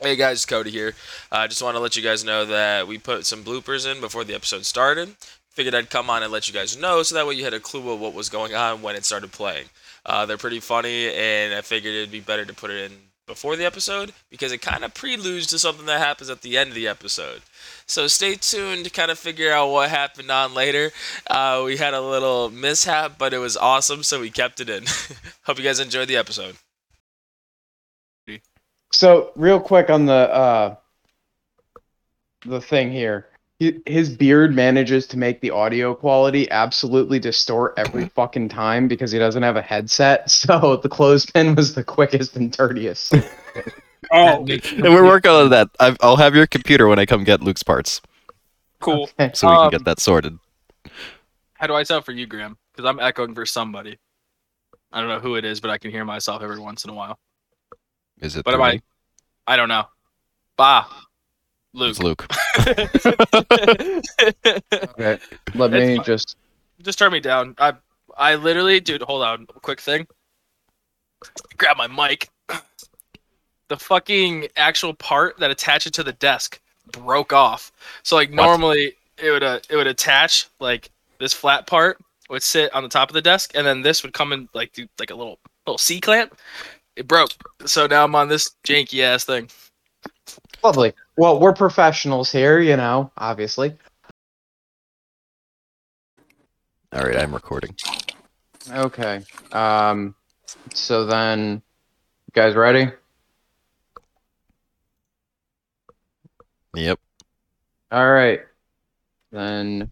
Hey guys, Cody here. I uh, just want to let you guys know that we put some bloopers in before the episode started. Figured I'd come on and let you guys know so that way you had a clue of what was going on when it started playing. Uh, they're pretty funny, and I figured it'd be better to put it in before the episode because it kind of preludes to something that happens at the end of the episode. So stay tuned to kind of figure out what happened on later. Uh, we had a little mishap, but it was awesome, so we kept it in. Hope you guys enjoyed the episode. So real quick on the uh, the thing here, his beard manages to make the audio quality absolutely distort every fucking time because he doesn't have a headset. So the clothespin was the quickest and dirtiest. Oh, and we're working on that. i will have your computer when I come get Luke's parts, cool. Okay. so we Um, can get that sorted. How do I sound for you, Graham? Because I'm echoing for somebody. I don't know who it is, but I can hear myself every once in a while. Is it? But am I? I don't know. Bah, Luke. It's Luke. Okay, let me fine. just. Just turn me down. I I literally, dude. Hold on, quick thing. Grab my mic. The fucking actual part that attaches to the desk broke off. So like What? normally it would uh, it would attach like this flat part would sit on the top of the desk, and then this would come in like do like a little little C clamp. It broke. So now I'm on this janky ass thing. Lovely. Well, we're professionals here, you know, obviously. All right, I'm recording. Okay. Um. So then, you guys ready? Yep. All right. Then,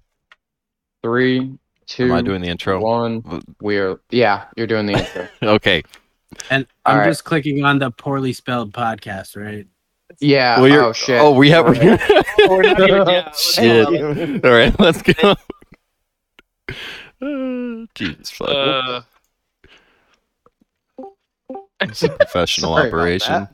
three, two, Am I doing the intro? one. We're yeah. You're doing the intro. Okay. And All I'm right. just clicking on the poorly spelled podcast, right? Yeah. Well, oh shit. Oh, we have. We're not even- yeah, Shit. All right, let's go. Uh, Jesus fuck. Uh, Sorry Professional operation.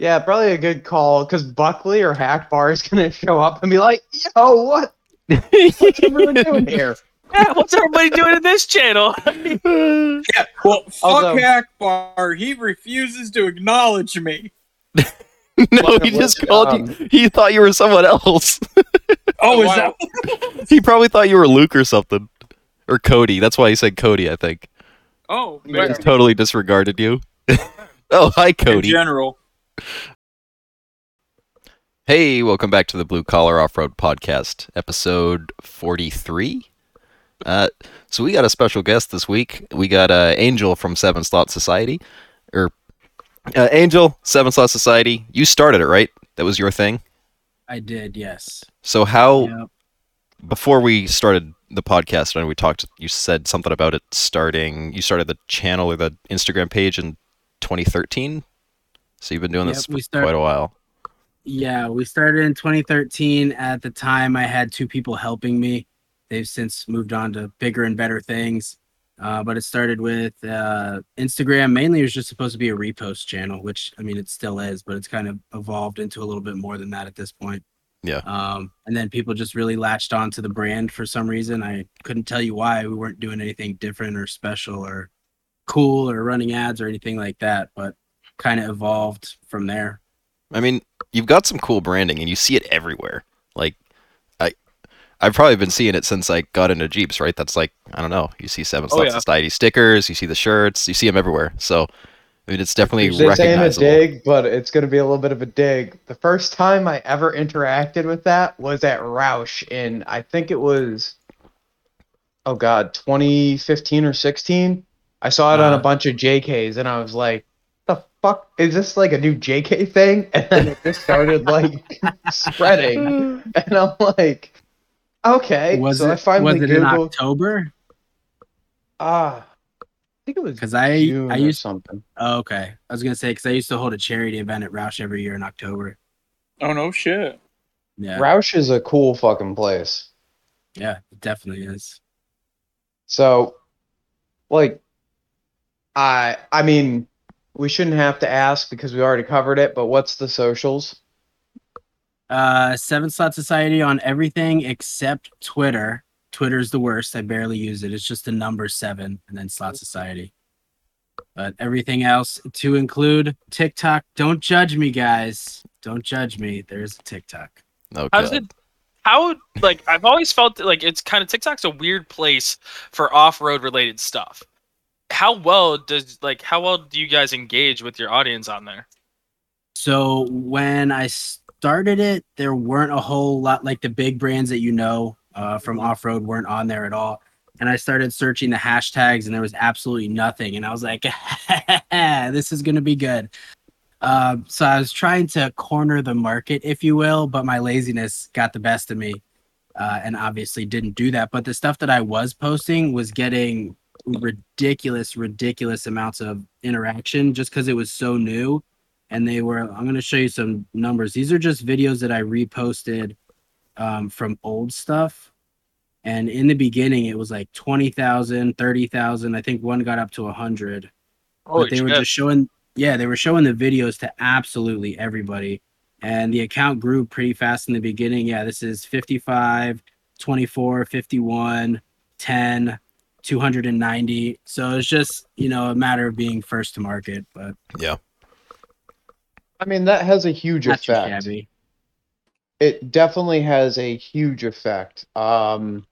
Yeah, probably a good call because Buckley or Hackbar is gonna show up and be like, "Yo, what? What's everyone doing here?" Yeah, what's everybody doing in this channel? Yeah, well, fuck Although- Akbar. He refuses to acknowledge me. no, he just welcome. called you. Um, he thought you were someone else. Oh, is that? he probably thought you were Luke or something. Or Cody. That's why he said Cody, I think. Oh, He just totally disregarded you. oh, hi, In Cody. general. Hey, welcome back to the Blue Collar Off Road Podcast, episode 43. Uh, so, we got a special guest this week. We got uh, Angel from Seven Slot Society. Or, uh, Angel, Seven Slot Society. You started it, right? That was your thing? I did, yes. So, how, Yep. before we started the podcast and we talked, you said something about it starting, you started the channel or the Instagram page in 2013? So, you've been doing this Yep, we for start- quite a while. Yeah, we started in 2013. At the time, I had two people helping me. They've since moved on to bigger and better things. Uh, but it started with uh, Instagram. Mainly, it was just supposed to be a repost channel, which I mean, it still is, but it's kind of evolved into a little bit more than that at this point. Yeah. Um, and then people just really latched on to the brand for some reason. I couldn't tell you why. We weren't doing anything different or special or cool or running ads or anything like that, but kind of evolved from there. I mean, you've got some cool branding, and you see it everywhere. Like, I've probably been seeing it since I got into Jeeps. Right? That's like, I don't know. You see Seven Oh, Slot yeah. Society stickers. You see the shirts. You see them everywhere. So, I mean, it's definitely This ain't a dig, but it's gonna be a little bit of a dig. The first time I ever interacted with that was at Rausch in I think it was oh god, 2015 or 16. I saw it on a Uh. bunch of JKs and I was like, the fuck is this like a new JK thing? And then it just started like spreading. And I'm like, okay. was so it I finally was it in October? ah I think it was Because I June I or used something. oh, okay. I was gonna say because I used to hold a charity event at Rausch every year in October. Oh, no shit. Yeah, Rausch is a cool fucking place. yeah, it definitely is. So, like, I I mean, we shouldn't have to ask because we already covered it. But what's the socials? Uh, Seven Slot Society on everything except Twitter. Twitter's the worst. I barely use it. It's just the number seven and then Slot Society. But everything else to include TikTok. Don't judge me, guys. Don't judge me. There's a TikTok. Oh, How's God. it? How like I've always felt like it's kind of TikTok's a weird place for off-road related stuff. How well does like how well do you guys engage with your audience on there? So when I started it, there weren't a whole lot like the big brands that you know uh, from off road weren't on there at all. And I started searching the hashtags, and there was absolutely nothing. And I was like, "This is gonna be good." Um, so I was trying to corner the market, if you will, but my laziness got the best of me, uh, and obviously didn't do that. But the stuff that I was posting was getting ridiculous, ridiculous amounts of interaction just because it was so new and they were i'm going to show you some numbers. These are just videos that i reposted um, from old stuff. And in the beginning it was like 20000 30000 i think one got up to 100 Holy but they were just showing yeah they were showing the videos to absolutely everybody. And the account grew pretty fast in the beginning. Yeah this is 55 24 51 10 290 so it's just you know a matter of being first to market but I mean, that has a huge not too effect. shabby. It definitely has a huge effect. Um,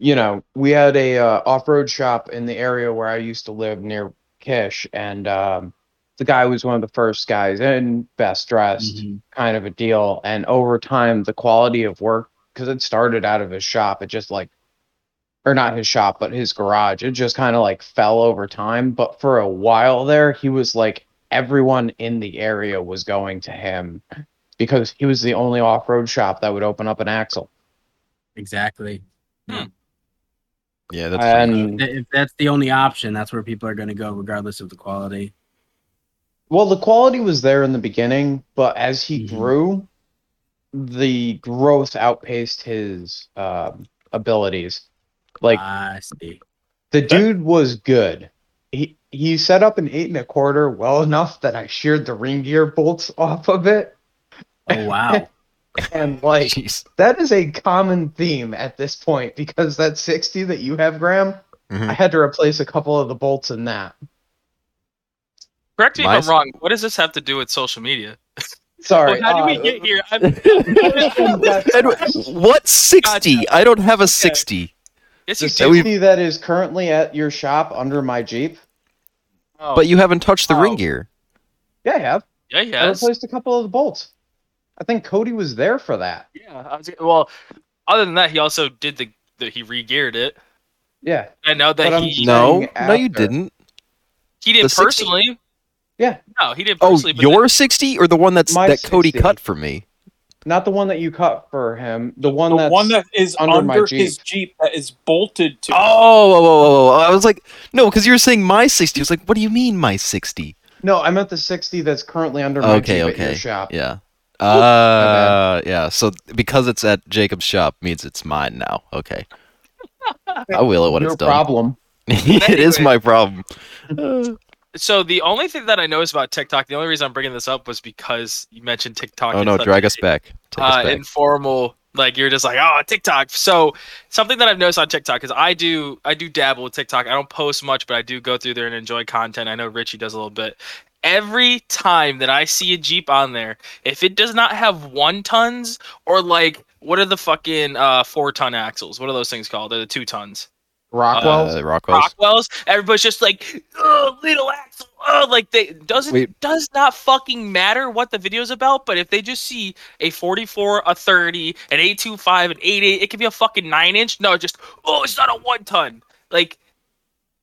you know, we had a uh, off-road shop in the area where I used to live near Kish, and um, the guy was one of the first guys and best dressed, Mhm. kind of a deal. And over time, the quality of work, because it started out of his shop, it just like, or not his shop, but his garage, it just kind of like fell over time. But for a while there, he was like everyone in the area was going to him because he was the only off-road shop that would open up an axle. Exactly. Yeah, that's And If that's the only option, that's where people are going to go, regardless of the quality. well, the quality was there in the beginning, but as he Mhm. grew, the growth outpaced his um, abilities. Like I see. the dude was good. He he set up an eight and a quarter well enough that I sheared the ring gear bolts off of it, Oh wow. and like Jeez. that is a common theme at this point because that 60 that you have, Graham, Mhm. I had to replace a couple of the bolts in that. Correct me My if I'm wrong. What does this have to do with social media? Sorry. Well, how did uh, we get here? I'm, Edward, what 60? I don't have a 60. yes, the you That do. 60 that is currently at your shop under my Jeep? Oh, But you haven't touched the ring Oh. gear. Yeah, I have. yeah, I yes. replaced a couple of the bolts. I think Cody was there for that. Yeah. I was, well, other than that, he also did the, the he re-geared it. Yeah. I know But that I'm- he No, saying no, you didn't. he did the 60 personally. Yeah. No, he did Oh, personally. but your 60 or the one that's My that Cody 60. cut for me? Not the one that you cut for him. The one the that's one that is under under, my Jeep. his Jeep that is bolted to. Oh, whoa, whoa, whoa, whoa. I was like, no, because you were saying my 60. I was like, what do you mean my 60? No, I meant the 60 that's currently under my Okay, Jeep at your okay. shop. Yeah. Uh, yeah. So because it's at Jacob's shop means it's mine now. Okay. I will it when Your it's done. problem. it is my problem. So the only thing that I noticed about TikTok, the only reason I'm bringing this up was because you mentioned TikTok. oh no, drag us back. Uh, us back. informal. Like you're just like, oh, TikTok. So something that I've noticed on TikTok is I do I do dabble with TikTok. I don't post much, but I do go through there and enjoy content. I know Richie does a little bit. Every time that I see a Jeep on there, if it does not have one tons or like what are the fucking uh four ton axles? What are those things called? They're the two tons. Rockwell. uh, Rockwell's. Rockwells. Everybody's just like, oh, little axle. Oh, like they doesn't Wait. does not fucking matter what the video's about. But if they just see a 44, a 30, an 825, an 88, it could be a fucking nine inch. No, just oh, it's not a one ton. Like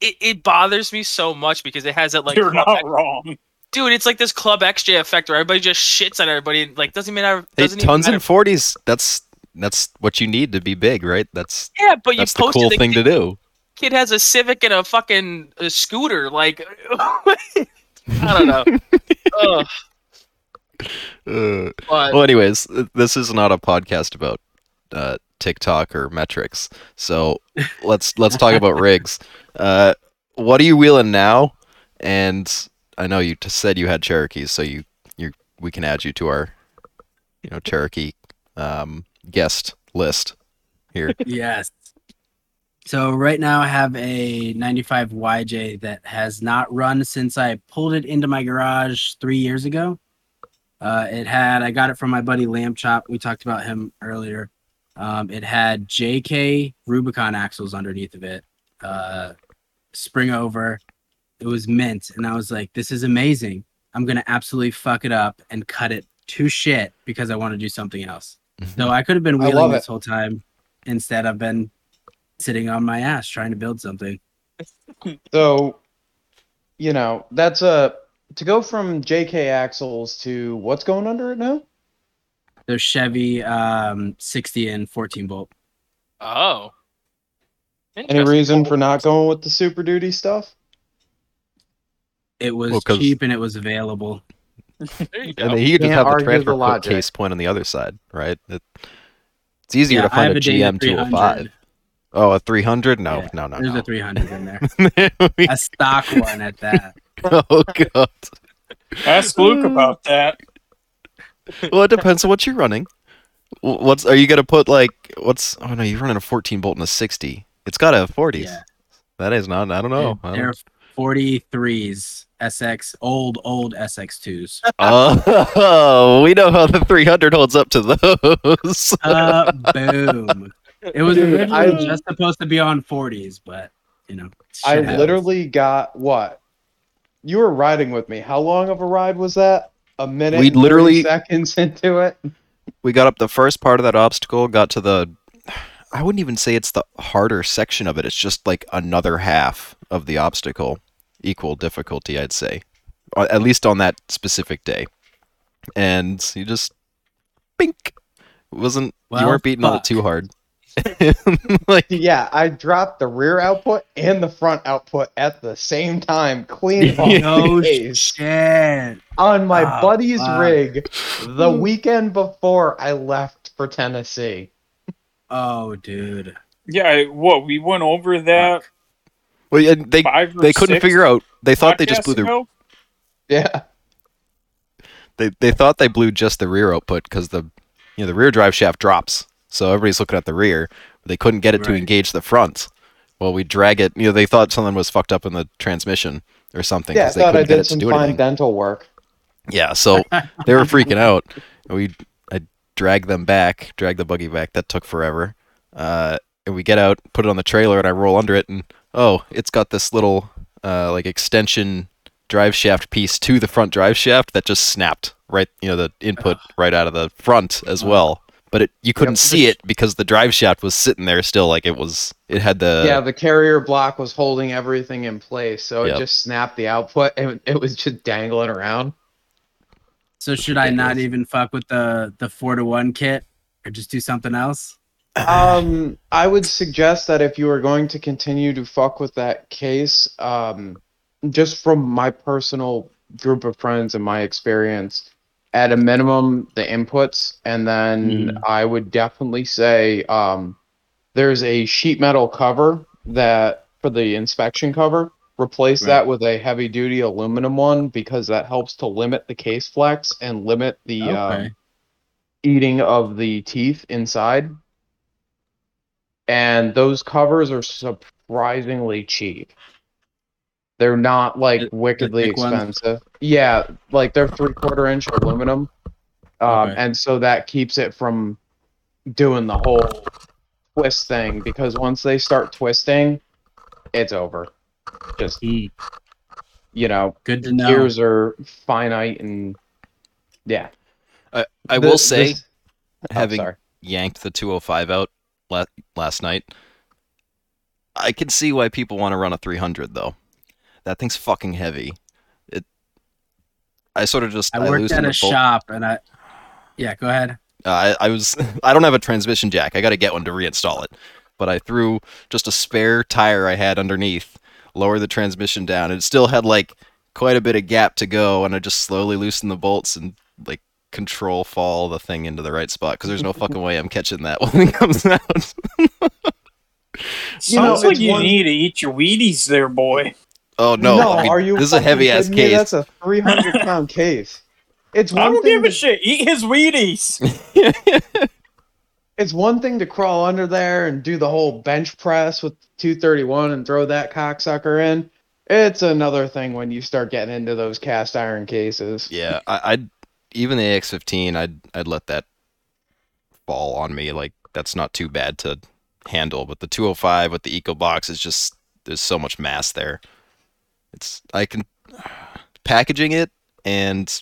it, it bothers me so much because it has that like You're not X- wrong. dude. It's like this Club XJ effect where everybody just shits on everybody. and, Like doesn't matter. Hey, Doesn't even tons matter. and forties. That's that's what you need to be big, right? That's yeah, but you that's the cool the thing to do. kid has a Civic and a fucking a scooter. Like, I don't know. Uh, but well, anyways, this is not a podcast about uh, TikTok or metrics. So let's let's talk about rigs. Uh, what are you wheeling now? And I know you t- said you had Cherokees, so you you we can add you to our you know Cherokee um, guest list here. yes. So right now I have a 95 YJ that has not run since I pulled it into my garage three years ago. Uh, it had I got it from my buddy Lamb Chop. We talked about him earlier. Um, it had JK Rubicon axles underneath of it, uh, spring over. It was mint, and I was like, "This is amazing. I'm gonna absolutely fuck it up and cut it to shit because I want to do something else." So I could have been wheeling this it. whole time. Instead, I've been sitting on my ass trying to build something. So, you know, that's a to go from JK axles to what's going under it now? They're Chevy um, 60 and 14 bolt. Oh. Any reason for not going with the Super Duty stuff? It was Well, 'cause- cheap and it was available. There you go. And he could just Can't have the argue the transfer logic. case point on the other side, right? It, it's easier Yeah, to find a a Dana GM 205. Oh, a 300? No, Yeah, no, no, There's no. a 300 in there. We- a stock one at that. oh god. Ask Luke about that. Well, it depends on what you're running. What's are you gonna put like what's? Oh no, you're running a 14 bolt and a 60. It's got a 40s. Yeah. That is not. I don't know. I don't- They're 43s, SX, old, old SX2s. Oh, we know how the 300 holds up to those. Uh, boom. It was Dude, originally I- just supposed to be on 40s, but, you know. I happens. literally got what? You were riding with me. How long of a ride was that? A minute. We literally- seconds into it. we got up the first part of that obstacle, got to the. I wouldn't even say it's the harder section of it. It's just like another half of the obstacle, equal difficulty, I'd say, Uh, at least on that specific day. And you just, bink, wasn't you weren't beating on it too hard. like Yeah, I dropped the rear output and the front output at the same time, clean off No shit. on my Ah, buddy's fuck. rig the weekend before I left for Tennessee. Oh, dude. Yeah, I- what we went over that well, yeah, they five. Or they couldn't six figure out. They thought they just blew the ago? Yeah. they they thought they blew just the rear output because the you know the rear drive shaft drops, so everybody's looking at the rear. But they couldn't get it to engage the front. Well, we drag it. You know, they thought something was fucked up in the transmission or something Yeah, I they thought I did some fine anything. dental work. Yeah, so they were freaking out. We I dragged them back, dragged the buggy back. That took forever. Uh, and we get out, put it on the trailer, and I roll under it, and oh, it's got this little uh, like extension drive shaft piece to the front drive shaft that just snapped right. You know, the input right out of the front as well. But it you couldn't Yep. see it because the drive shaft was sitting there still, like it was. It had the yeah, the carrier block was holding everything in place, so Yep. it just snapped the output and it was just dangling around. So should I not even fuck with the the four to one kit or just do something else? Um, I would suggest that if you are going to continue to fuck with that case, um, just from my personal group of friends and my experience, at a minimum the inputs, and then Mhm. I would definitely say um, there's a sheet metal cover that for the inspection cover. Replace Right. that with a heavy duty aluminum one because that helps to limit the case flex and limit the Okay. um, eating of the teeth inside. And those covers are surprisingly cheap. They're not like The- the wickedly thick ones? expensive. Yeah, like they're three quarter inch aluminum. Um, Okay. And so that keeps it from doing the whole twist thing because once they start twisting, it's over. Just, Hmm, you know, good to know. gears are finite and yeah. I, I The- will say, this- oh, having sorry. yanked the 205 out la- last night. I can see why people want to run a 300 though. That thing's fucking heavy. It. I sort of just I worked loosened at a shop and I Yeah, go ahead. Uh, I, I was I don't have a transmission jack. I got to get one to reinstall it. But I threw just a spare tire I had underneath, lower the transmission down. It still had like quite a bit of gap to go, and I just slowly loosened the bolts and like control fall the thing into the right spot because there's no fucking way I'm catching that when it comes out. You know, Sounds like you one- need to eat your Wheaties there, boy. Oh no! I mean, are you? this is a heavy ass kidding me? case. That's a 300 pound case. It's I one don't thing. give a to- shit. Eat his Wheaties. it's one thing to crawl under there and do the whole bench press with 231 and throw that cocksucker in. It's another thing when you start getting into those cast iron cases. Yeah, I, I'd even the AX15. I'd I'd let that fall on me. Like that's not too bad to handle. But the 205 with the Eco Box is just there's so much mass there. It's I can packaging it and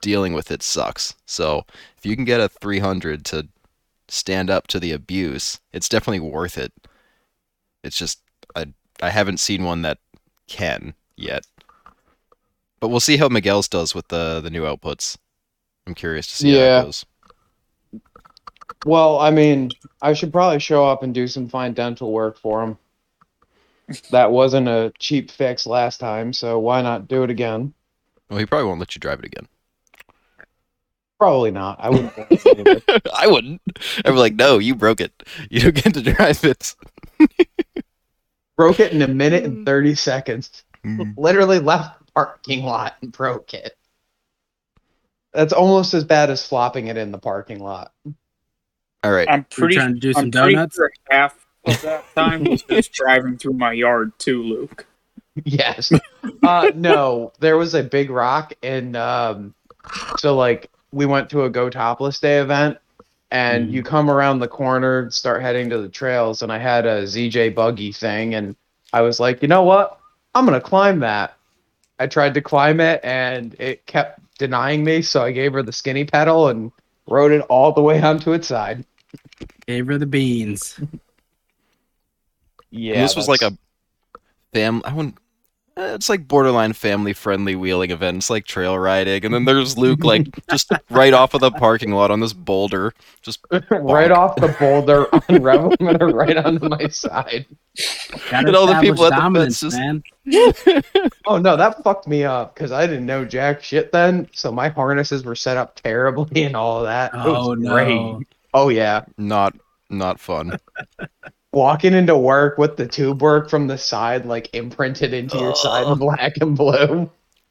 dealing with it sucks. So if you can get a 300 to stand up to the abuse, it's definitely worth it. It's just I I haven't seen one that can yet. But we'll see how Miguel's does with the the new outputs. I'm curious to see how Yeah. that goes. Well, I mean, I should probably show up and do some fine dental work for him. That wasn't a cheap fix last time, so why not do it again? Well, he probably won't let you drive it again. Probably not. I wouldn't. want to anyway. I wouldn't. I'd be like, no, you broke it. You don't get to drive it. broke it in a minute and 30 seconds. Mm. Literally left the parking lot and broke it. That's almost as bad as flopping it in the parking lot. All right. I'm pretty. trying to do some I'm pretty donuts? sure half of that time was just driving through my yard too, Luke. Yes. uh no, there was a big rock and um so like we went to a go topless day event and Mhm. you come around the corner, start heading to the trails and I had a ZJ buggy thing and I was like, "You know what? I'm going to climb that." I tried to climb it and it kept denying me, so I gave her the skinny pedal and rode it all the way onto its side. Gave her the beans. Yeah. this was like a fam. I wouldn't. It's like borderline family friendly wheeling event. It's like trail riding, and then there's Luke like just right off of the parking lot on this boulder. Just right off the boulder on Rev Limiter right onto my side. Gotta And all the people at the fence just- man. Oh no, that fucked me up because I didn't know jack shit then. So my harnesses were set up terribly and all of that. Oh no. great. Oh yeah, not not fun. Walking into work with the tube work from the side like imprinted into your side in black and blue.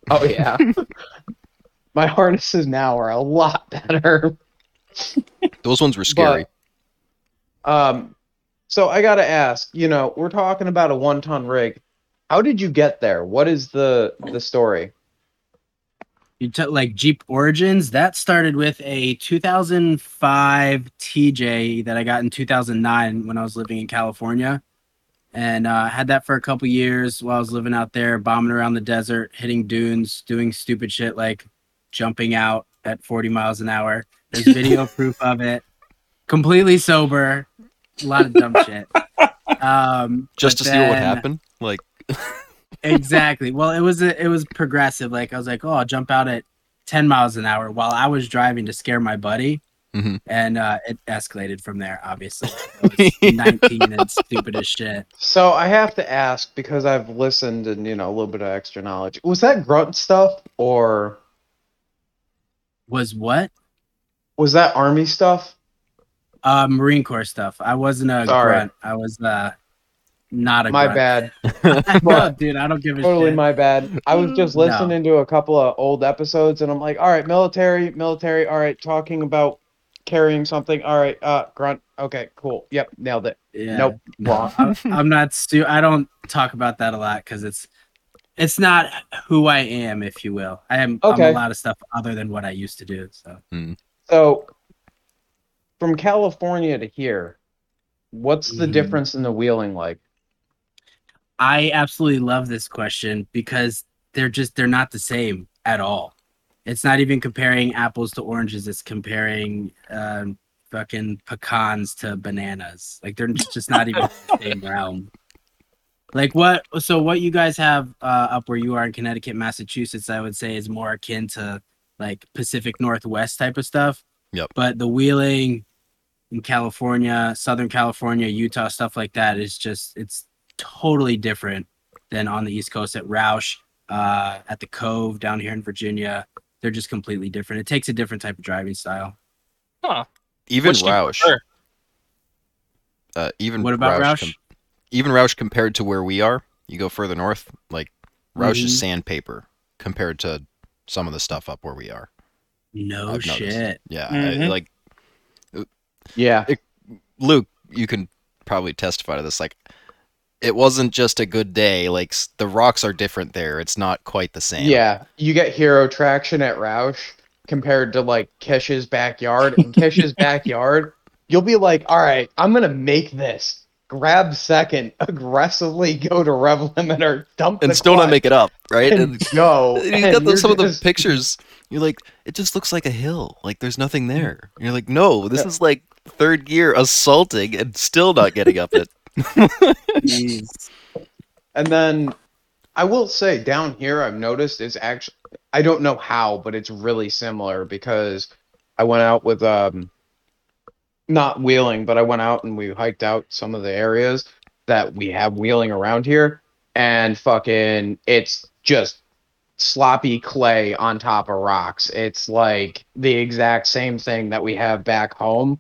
Oh yeah. my harnesses now are a lot better. Those ones were scary. Um, so I gotta ask, you know, we're talking about a one-ton rig. How did you get there? What is the the story? You took like Jeep Origins. That started with a 2005 TJ that I got in 2009 when I was living in California, and uh, had that for a couple years while I was living out there, bombing around the desert, hitting dunes, doing stupid shit like jumping out at 40 miles an hour. There's video proof of it. Completely sober, a lot of dumb shit. Um, just but to see what would happen. Like exactly. Well, it was a, it was progressive. Like I was like, oh, I'll jump out at 10 miles an hour while I was driving to scare my buddy. Mhm. And uh, it escalated from there, obviously. I was 19 and stupid as shit. So I have to ask because I've listened and you know a little bit of extra knowledge. Was that grunt stuff or Was what? was that army stuff? Uh, Marine Corps stuff. I wasn't a Sorry. grunt. I was uh, not a My grunt. bad. no, dude, I don't give a Totally shit. my bad. I was just No. listening to a couple of old episodes and I'm like, all right, military, military, all right, talking about carrying something. All right, uh grunt. Okay, cool. Yep, nailed it. Yeah. Nope, No, wrong. I'm, I'm not stu- I don't talk about that a lot because it's it's not who I am, if you will. I am I'm Okay. a lot of stuff other than what I used to do. So So from California to here, what's the Mhm. difference in the wheeling like? I absolutely love this question because they're just they're not the same at all. It's not even comparing apples to oranges. It's comparing um, fucking pecans to bananas. Like they're just not even the same realm. Like what? So what you guys have uh, up where you are in Connecticut, Massachusetts, I would say is more akin to like Pacific Northwest type of stuff. Yep. But the wheeling in California, Southern California, Utah, stuff like that is just it's totally different than on the East Coast at Rausch, uh, at the Cove down here in Virginia. They're just completely different. It takes a different type of driving style. even Which do Rausch. Uh, even What about Rausch? com- even Rausch compared to where we are, you go further north, like Rausch is Mhm. sandpaper compared to some of the stuff up where we are. No I've noticed. shit. Yeah, I- Mhm. like Yeah. Luke, you can probably testify to this. Like, it wasn't just a good day. Like, the rocks are different there. It's not quite the same. Yeah. You get hero traction at Rausch compared to like Kish's backyard. In Kish's backyard, you'll be like, all right, I'm gonna make this. Grab second, aggressively go to Rev Limiter, dump and still not make it up, right? and And go. you got the, you're some of the pictures. You're like, it just looks like a hill. Like there's nothing there. You're like, no, this is like third gear assaulting and still not getting up it. And then I will say down here I've noticed is actually I don't know how, but it's really similar because I went out with um not wheeling, but I went out and we hiked out some of the areas that we have wheeling around here and fucking it's just sloppy clay on top of rocks. It's like the exact same thing that we have back home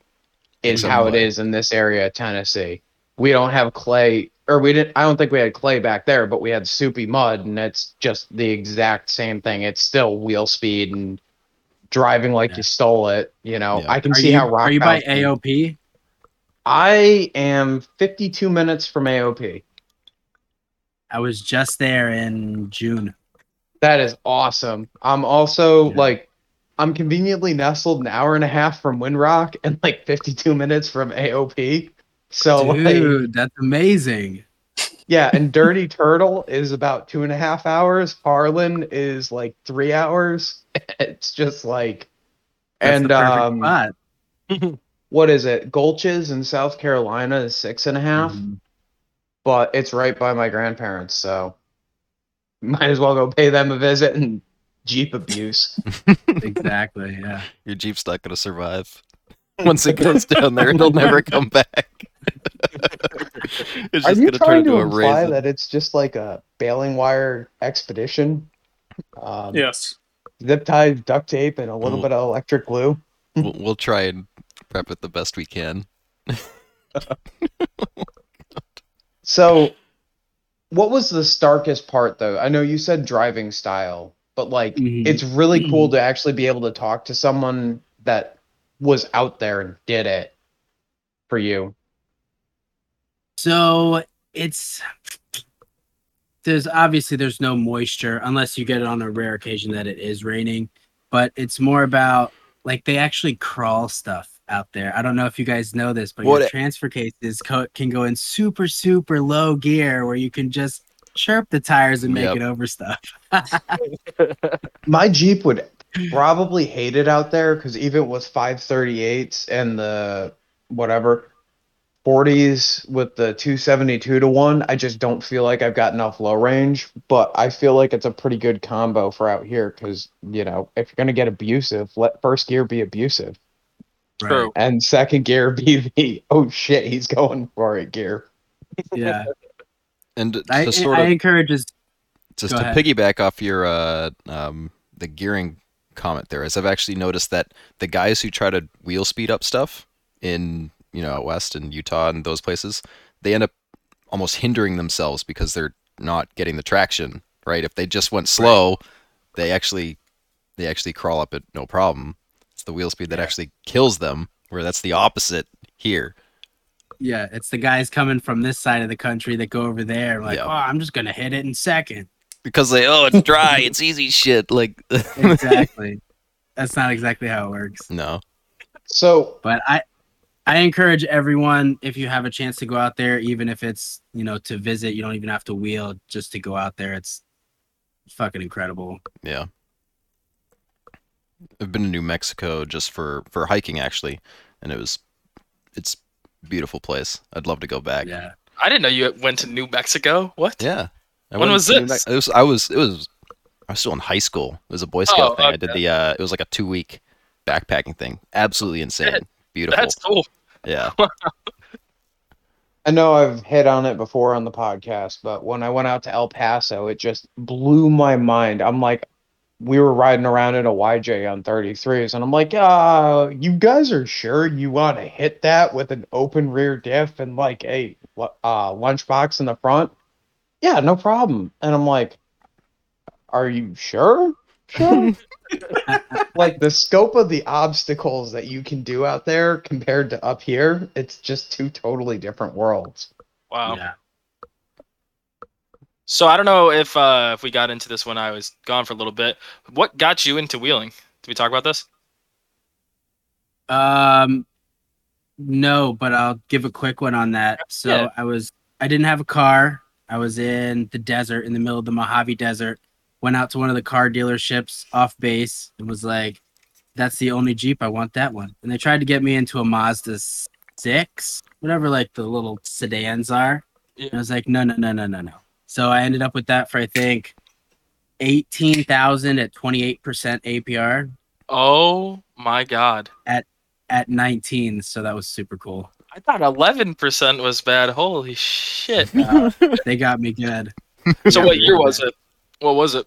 is how it is in this area of Tennessee. We don't have clay or we didn't I don't think we had clay back there, but we had soupy mud and it's just the exact same thing. It's still wheel speed and driving like Yeah. you stole it, you know. Yeah. I can Are see you, how rock are you by AOP? I am 52 minutes from AOP. I was just there in June. That is awesome. I'm also Yeah. like, I'm conveniently nestled an hour and a half from Windrock and like 52 minutes from AOP. So like, Dude, that's amazing. yeah, and Dirty Turtle is about two and a half hours. Harlan is like three hours. It's just like, That's and um, what is it? Gulches in South Carolina is six and a half, Mhm. but it's right by my grandparents, so might as well go pay them a visit and Jeep abuse. Exactly. Yeah. Your Jeep's not gonna survive. Once it goes down there, it'll never come back. it's Are just you gonna turn trying to a imply raisin. that it's just like a bailing wire expedition? Um, Yes. Zip ties, duct tape, and a little Ooh. bit of electric glue. We'll, we'll try and prep it the best we can. So, what was the starkest part, though? I know you said driving style, but like, Mhm. it's really cool to actually be able to talk to someone that was out there and did it for you. So it's there's obviously there's no moisture unless you get it on a rare occasion that it is raining, but it's more about like they actually crawl stuff out there. I don't know if you guys know this, but What your it- transfer cases co- can go in super super low gear where you can just chirp the tires and make Yep. it over stuff. My Jeep would probably hate it out there because even with 538s and the whatever 40s with the 272 to 1, I just don't feel like I've got enough low range. But I feel like it's a pretty good combo for out here because, you know, if you're going to get abusive, let first gear be abusive True. and second gear be the, oh shit, he's going for it gear. Yeah. And to I, sort I of encourage just Go to ahead. piggyback off your uh, um, the gearing comment there is I've actually noticed that the guys who try to wheel speed up stuff in you know out west and Utah and those places they end up almost hindering themselves because they're not getting the traction right if they just went slow they actually they actually crawl up it no problem it's the wheel speed that Yeah. actually kills them where that's the opposite here yeah, it's the guys coming from this side of the country that go over there like, Yeah. "Oh, I'm just going to hit it in second. Because they oh it's dry it's easy shit like Exactly. That's not exactly how it works. no So, but I I encourage everyone if you have a chance to go out there, even if it's you know to visit, you don't even have to wheel just to go out there. It's fucking incredible. Yeah. I've been to New Mexico just for for hiking actually, and it was it's a beautiful place. I'd love to go back. Yeah, I didn't know you went to New Mexico. What? Yeah. I When was this? Mex- It was I was it was I was still in high school. It was a Boy Scout Oh, thing. I did the uh it was like a 2 week backpacking thing. Absolutely insane. That- Beautiful. That's cool. Yeah. I know I've hit on it before on the podcast, but when I went out to El Paso, it just blew my mind. I'm like, we were riding around in a YJ on 33s, and I'm like, uh, you guys are sure you want to hit that with an open rear diff and like a uh, lunchbox in the front? Yeah, no problem. And I'm like, are you sure? Sure. like the scope of the obstacles that you can do out there compared to up here, it's just two totally different worlds. Wow. Yeah. So I don't know if uh, if we got into this when I was gone for a little bit. What got you into wheeling? Did we talk about this? Um, no, but I'll give a quick one on that. So Yeah. I was, I didn't have a car. I was in the desert, in the middle of the Mojave Desert. Went out to one of the car dealerships off base and was like, "That's the only Jeep. I want that one." And they tried to get me into a Mazda six, whatever, like the little sedans are. Yeah. I was like, "No, no, no, no, no, no." So I ended up with that for I think eighteen thousand at twenty eight percent APR Oh my god! at 19 so that was super cool I thought eleven percent was bad. Holy shit! Uh, they got me good so what year was it? What was it?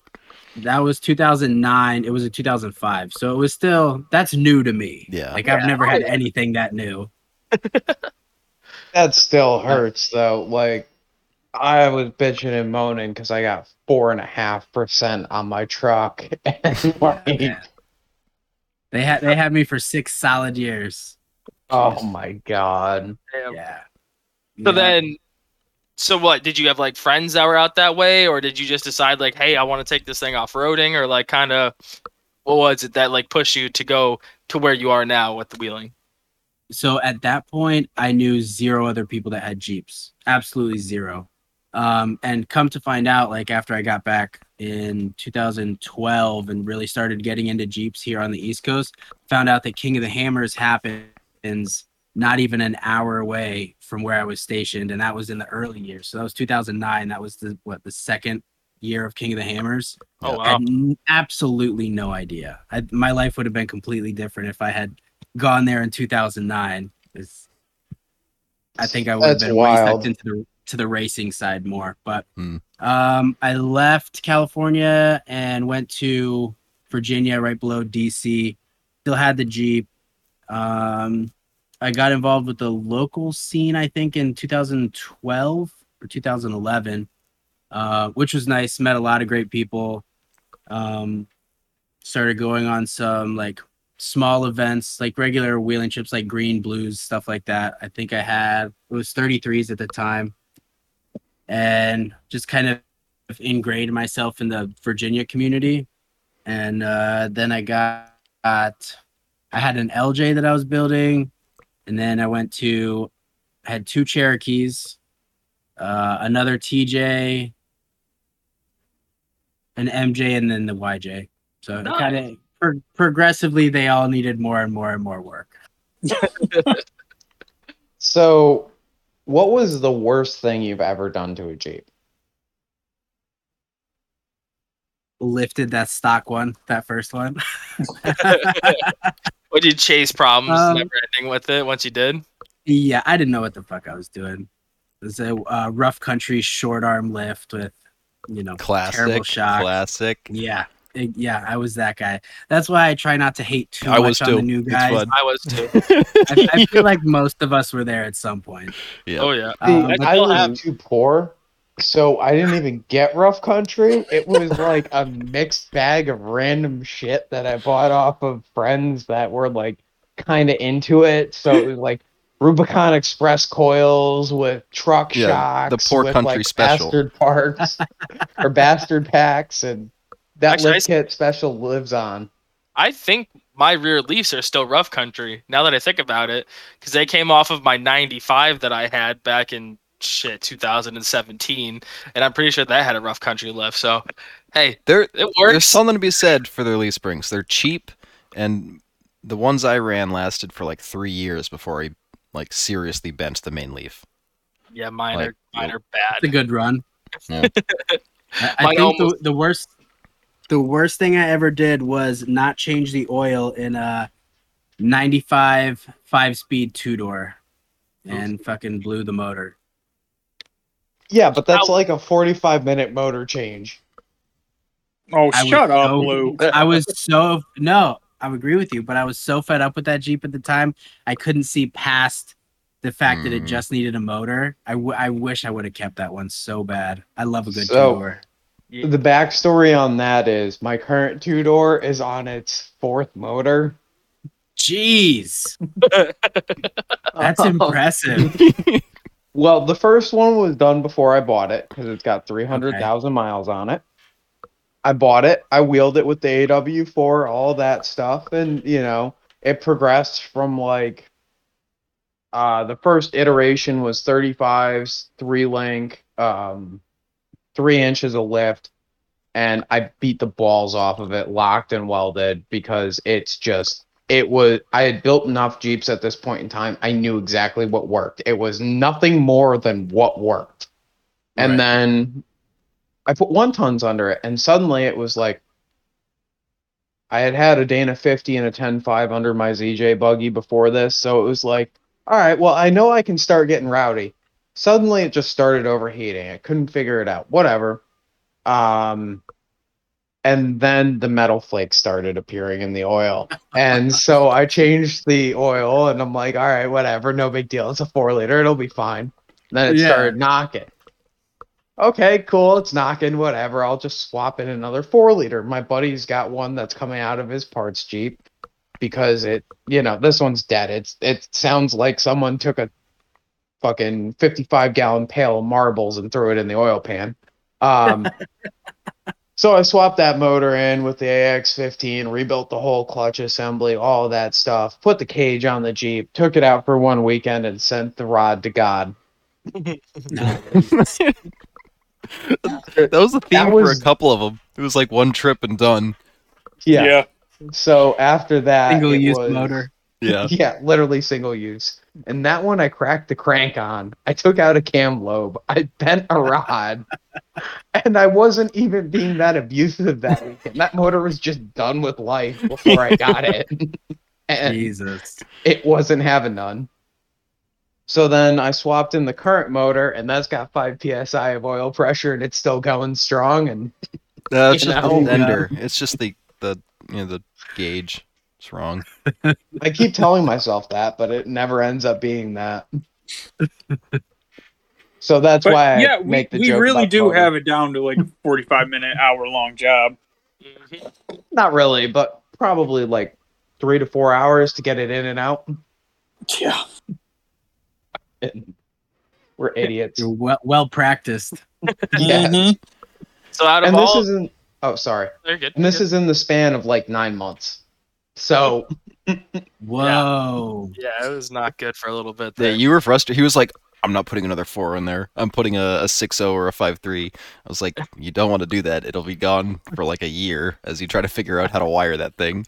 that was 2009 it was in 2005 so it was still that's new to me Yeah. like i've Yeah. never had anything that new That still hurts though. Like I was bitching and moaning because I got four and a half percent on my truck, and like, Yeah. they had they had me for six solid years oh my god. Damn. yeah So Yeah. then, so what? Did you have like friends that were out that way, or did you just decide like, hey, I want to take this thing off roading, or like kind of, what was it that like pushed you to go to where you are now with the wheeling? so at that point i knew zero other people that had jeeps absolutely zero um, and come to find out like after i got back in 2012 and really started getting into jeeps here on the east coast found out that king of the hammers happens not even an hour away from where i was stationed and that was in the early years so that was 2009 that was the what the second year of king of the hammers Oh I wow! had n- absolutely no idea. I, my life would have been completely different if I had gone there in 2009. It's- I think I would have That's been way wild. sucked into the to the racing side more. But Hmm. um, I left California and went to Virginia, right below DC. Still had the Jeep. Um, I got involved with the local scene, I think, in 2012 or 2011, uh, which was nice. Met a lot of great people. Um, started going on some like small events, like regular wheeling trips, like green, blues, stuff like that. I think I had it was 33s at the time, and just kind of ingrained myself in the Virginia community. And uh, then I got, got I had an LJ that I was building, and then I went to I had two Cherokees, uh, another TJ, an MJ, and then the YJ. So Nice. kind of pro- progressively, they all needed more and more and more work. So, what was the worst thing you've ever done to a Jeep? Lifted that stock one, that first one. Would you chase problems, Um, never ending with it once you did? yeah, I didn't know what the fuck I was doing. It was a uh, rough country short arm lift with, you know, Classic. terrible shock. Classic. Yeah, it- yeah, I was that guy. That's why I try not to hate too I much was on too. the new It's guys. I was too. I, I feel like most of us were there at some point. Yeah. Oh yeah. Um, I I still was have- too poor, so I didn't even get rough country. It was like a mixed bag of random shit that I bought off of friends that were like kind of into it. So it was like Rubicon Express coils with truck Yeah, shocks, the poor with, country like, special. bastard parts or bastard packs, and that Actually, lift kit special lives on. I think my rear leafs are still rough country now that I think about it, because they came off of my '95 that I had back in shit 2017, and I'm pretty sure that had a rough country left. So, hey, There, it works. there's something to be said for their leaf springs. They're cheap, and the ones I ran lasted for like three years before I like seriously bent the main leaf. Yeah, mine like, are mine are bad. It's a good run. Yeah. I, I Mine think the, the worst the worst thing I ever did was not change the oil in a 95 five speed two door and fucking blew the motor. Yeah, but that's Ow. like a 45 minute motor change. Oh, I was shut up, so- Lou. I was so no, I agree with you, but I was so fed up with that Jeep at the time. I couldn't see past the fact that it Mm. just needed a motor. I, w- I wish I would have kept that one so bad. I love a good So- two door. The backstory on that is my current two door is on its fourth motor. Jeez, that's impressive. Well, the first one was done before I bought it because it's got 300,000 miles on it. I bought it, I wheeled it with the AW4, all that stuff, and you know, it progressed from like uh the first iteration was 35s, three link, um three inches of lift, and I beat the balls off of it, locked and welded, because it's just it was I had built enough Jeeps at this point in time. I knew exactly what worked. It was nothing more than what worked. And Right. then I put one tons under it, and suddenly it was like I had had a Dana 50 and a 10.5 under my ZJ buggy before this, so it was like, all right, well, I know I can start getting rowdy. Suddenly it just started overheating. I couldn't figure it out. Whatever. Um, and then the metal flakes started appearing in the oil. And so I changed the oil and I'm like, all right, whatever, no big deal. It's a four liter, it'll be fine. Then it Yeah. started knocking. Okay, cool, it's knocking, whatever. I'll just swap in another four liter. My buddy's got one that's coming out of his parts Jeep because it, you know, this one's dead. It's it sounds like someone took a fucking 55 gallon pail of marbles and threw it in the oil pan. Um, so I swapped that motor in with the AX15, rebuilt the whole clutch assembly, all that stuff, put the cage on the Jeep, took it out for one weekend, and sent the rod to God. that was the theme That for a couple of them. It was like one trip and done. Yeah. yeah. So after that, Single use was- motor. Yeah. Yeah, literally single use. And that one I cracked the crank on. I took out a cam lobe. I bent a rod. and I wasn't even being that abusive that weekend. That motor was just done with life before I got it. and Jesus. it wasn't having none. So then I swapped in the current motor, and that's got 5 psi of oil pressure, and it's still going strong. And No, it's just know? the sender. It's just the the you know the gauge. It's wrong. I keep telling myself that, but it never ends up being that. So that's But why I yeah, we, make the we joke. really about do motor. have it down to like a 45 minute, hour long job. not really, but probably like three to four hours to get it in and out. Yeah. We're idiots. You're well, well practiced. Yeah. Mhm. So out of And this isn't. Oh, sorry. they're good. And this is in the span of like nine months. So Whoa. yeah, it was not good for a little bit. Yeah, you were frustrated. He was like, "I'm not putting another four in there. I'm putting a, a six zero or a five three. I was like, "You don't want to do that. It'll be gone for like a year as you try to figure out how to wire that thing."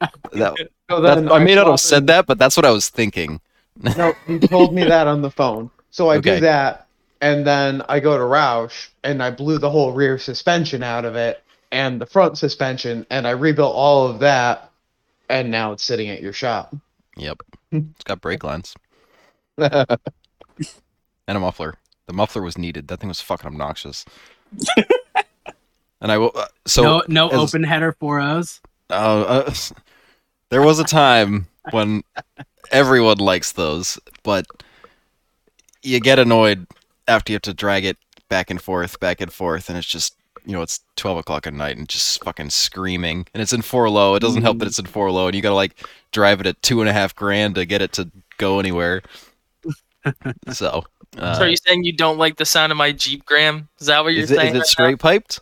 That, So that I may not have said that, but that's what I was thinking. No, he told me that on the phone. So I Okay. do that, and then I go to Rausch, and I blew the whole rear suspension out of it and the front suspension, and I rebuilt all of that, and now it's sitting at your shop. Yep, it's got brake lines and a muffler. The muffler was needed. That thing was fucking obnoxious. and I will. Uh, so no no as- open header 4Os. Oh, uh, there was a time when everyone likes those, but you get annoyed after you have to drag it back and forth, back and forth, and it's just you know it's twelve o'clock at night and just fucking screaming, and it's in four low. It doesn't help that it's in four low, and you gotta like drive it at two and a half grand to get it to go anywhere. so, uh, so are you saying you don't like the sound of my Jeep, Graham? Is that what you're is it, saying? is it right now? straight piped?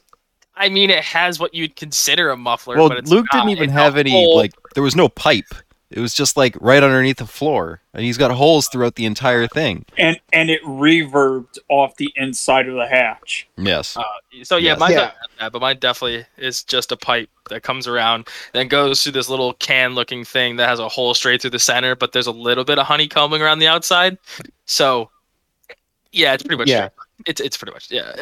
I mean, it has what you'd consider a muffler. Well, but it's Luke not. didn't even It's have any whole- like there was no pipe. It was just like right underneath the floor, and he's got holes throughout the entire thing. And and it reverbed off the inside of the hatch. Yes. Uh, so yeah, Yes. mine Yeah. that, but mine definitely is just a pipe that comes around, then goes through this little can-looking thing that has a hole straight through the center, but there's a little bit of honeycombing around the outside. So yeah, it's pretty much Yeah. It's it's pretty much yeah.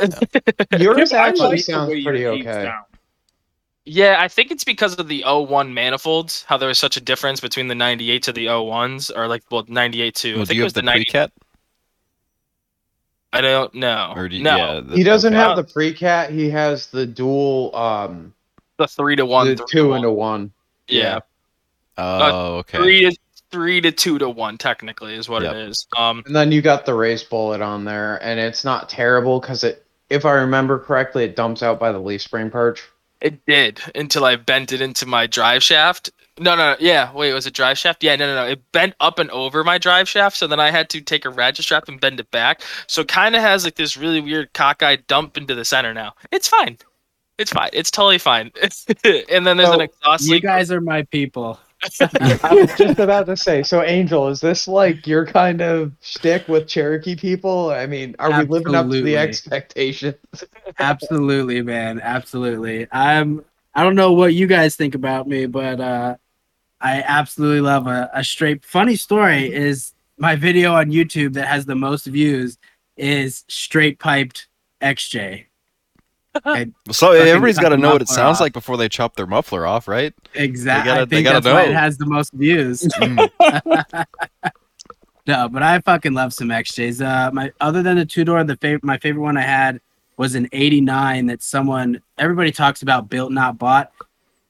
Yours Tim, actually sounds pretty okay. down. Yeah, I think it's because of the 01 manifolds, how there was such a difference between the 98 to the 01s, or like, well, 98 to, I Well, think do it you was have the the pre-cat? I don't know. Or do you, no, yeah, the- He doesn't okay. have the pre-cat. He has the dual, um, the 3 to 1. the three to two one. into one. Yeah. Oh, okay. 3 to 3 to 2 to 1, technically, is what Yep. it is. Um, And then you got the race bullet on there, and it's not terrible because it if I remember correctly, it dumps out by the leaf spring perch. It did until I bent it into my drive shaft. No, no, no, yeah. Wait, was it drive shaft? Yeah, no, no, no. It bent up and over my drive shaft, so then I had to take a ratchet strap and bend it back. So it kind of has like this really weird cockeyed dump into the center now. It's fine. It's fine. It's totally fine. and then there's an exhaust You leak. guys are my people. I was just about to say. So, Angel, is this like your kind of shtick with Cherokee people? I mean, are we living up to the expectations? Absolutely, man. Absolutely. I'm. I don't know what you guys think about me, but uh, I absolutely love a, a straight. Funny story is my video on YouTube that has the most views is straight piped XJ. So everybody's got to know what it sounds off. like before they chop their muffler off, right? Exactly. gotta- I think gotta that's why it has the most views. no, but I fucking love some XJs. Uh, my other than the two door, the favorite, my favorite one I had was an '89 that someone everybody talks about built not bought.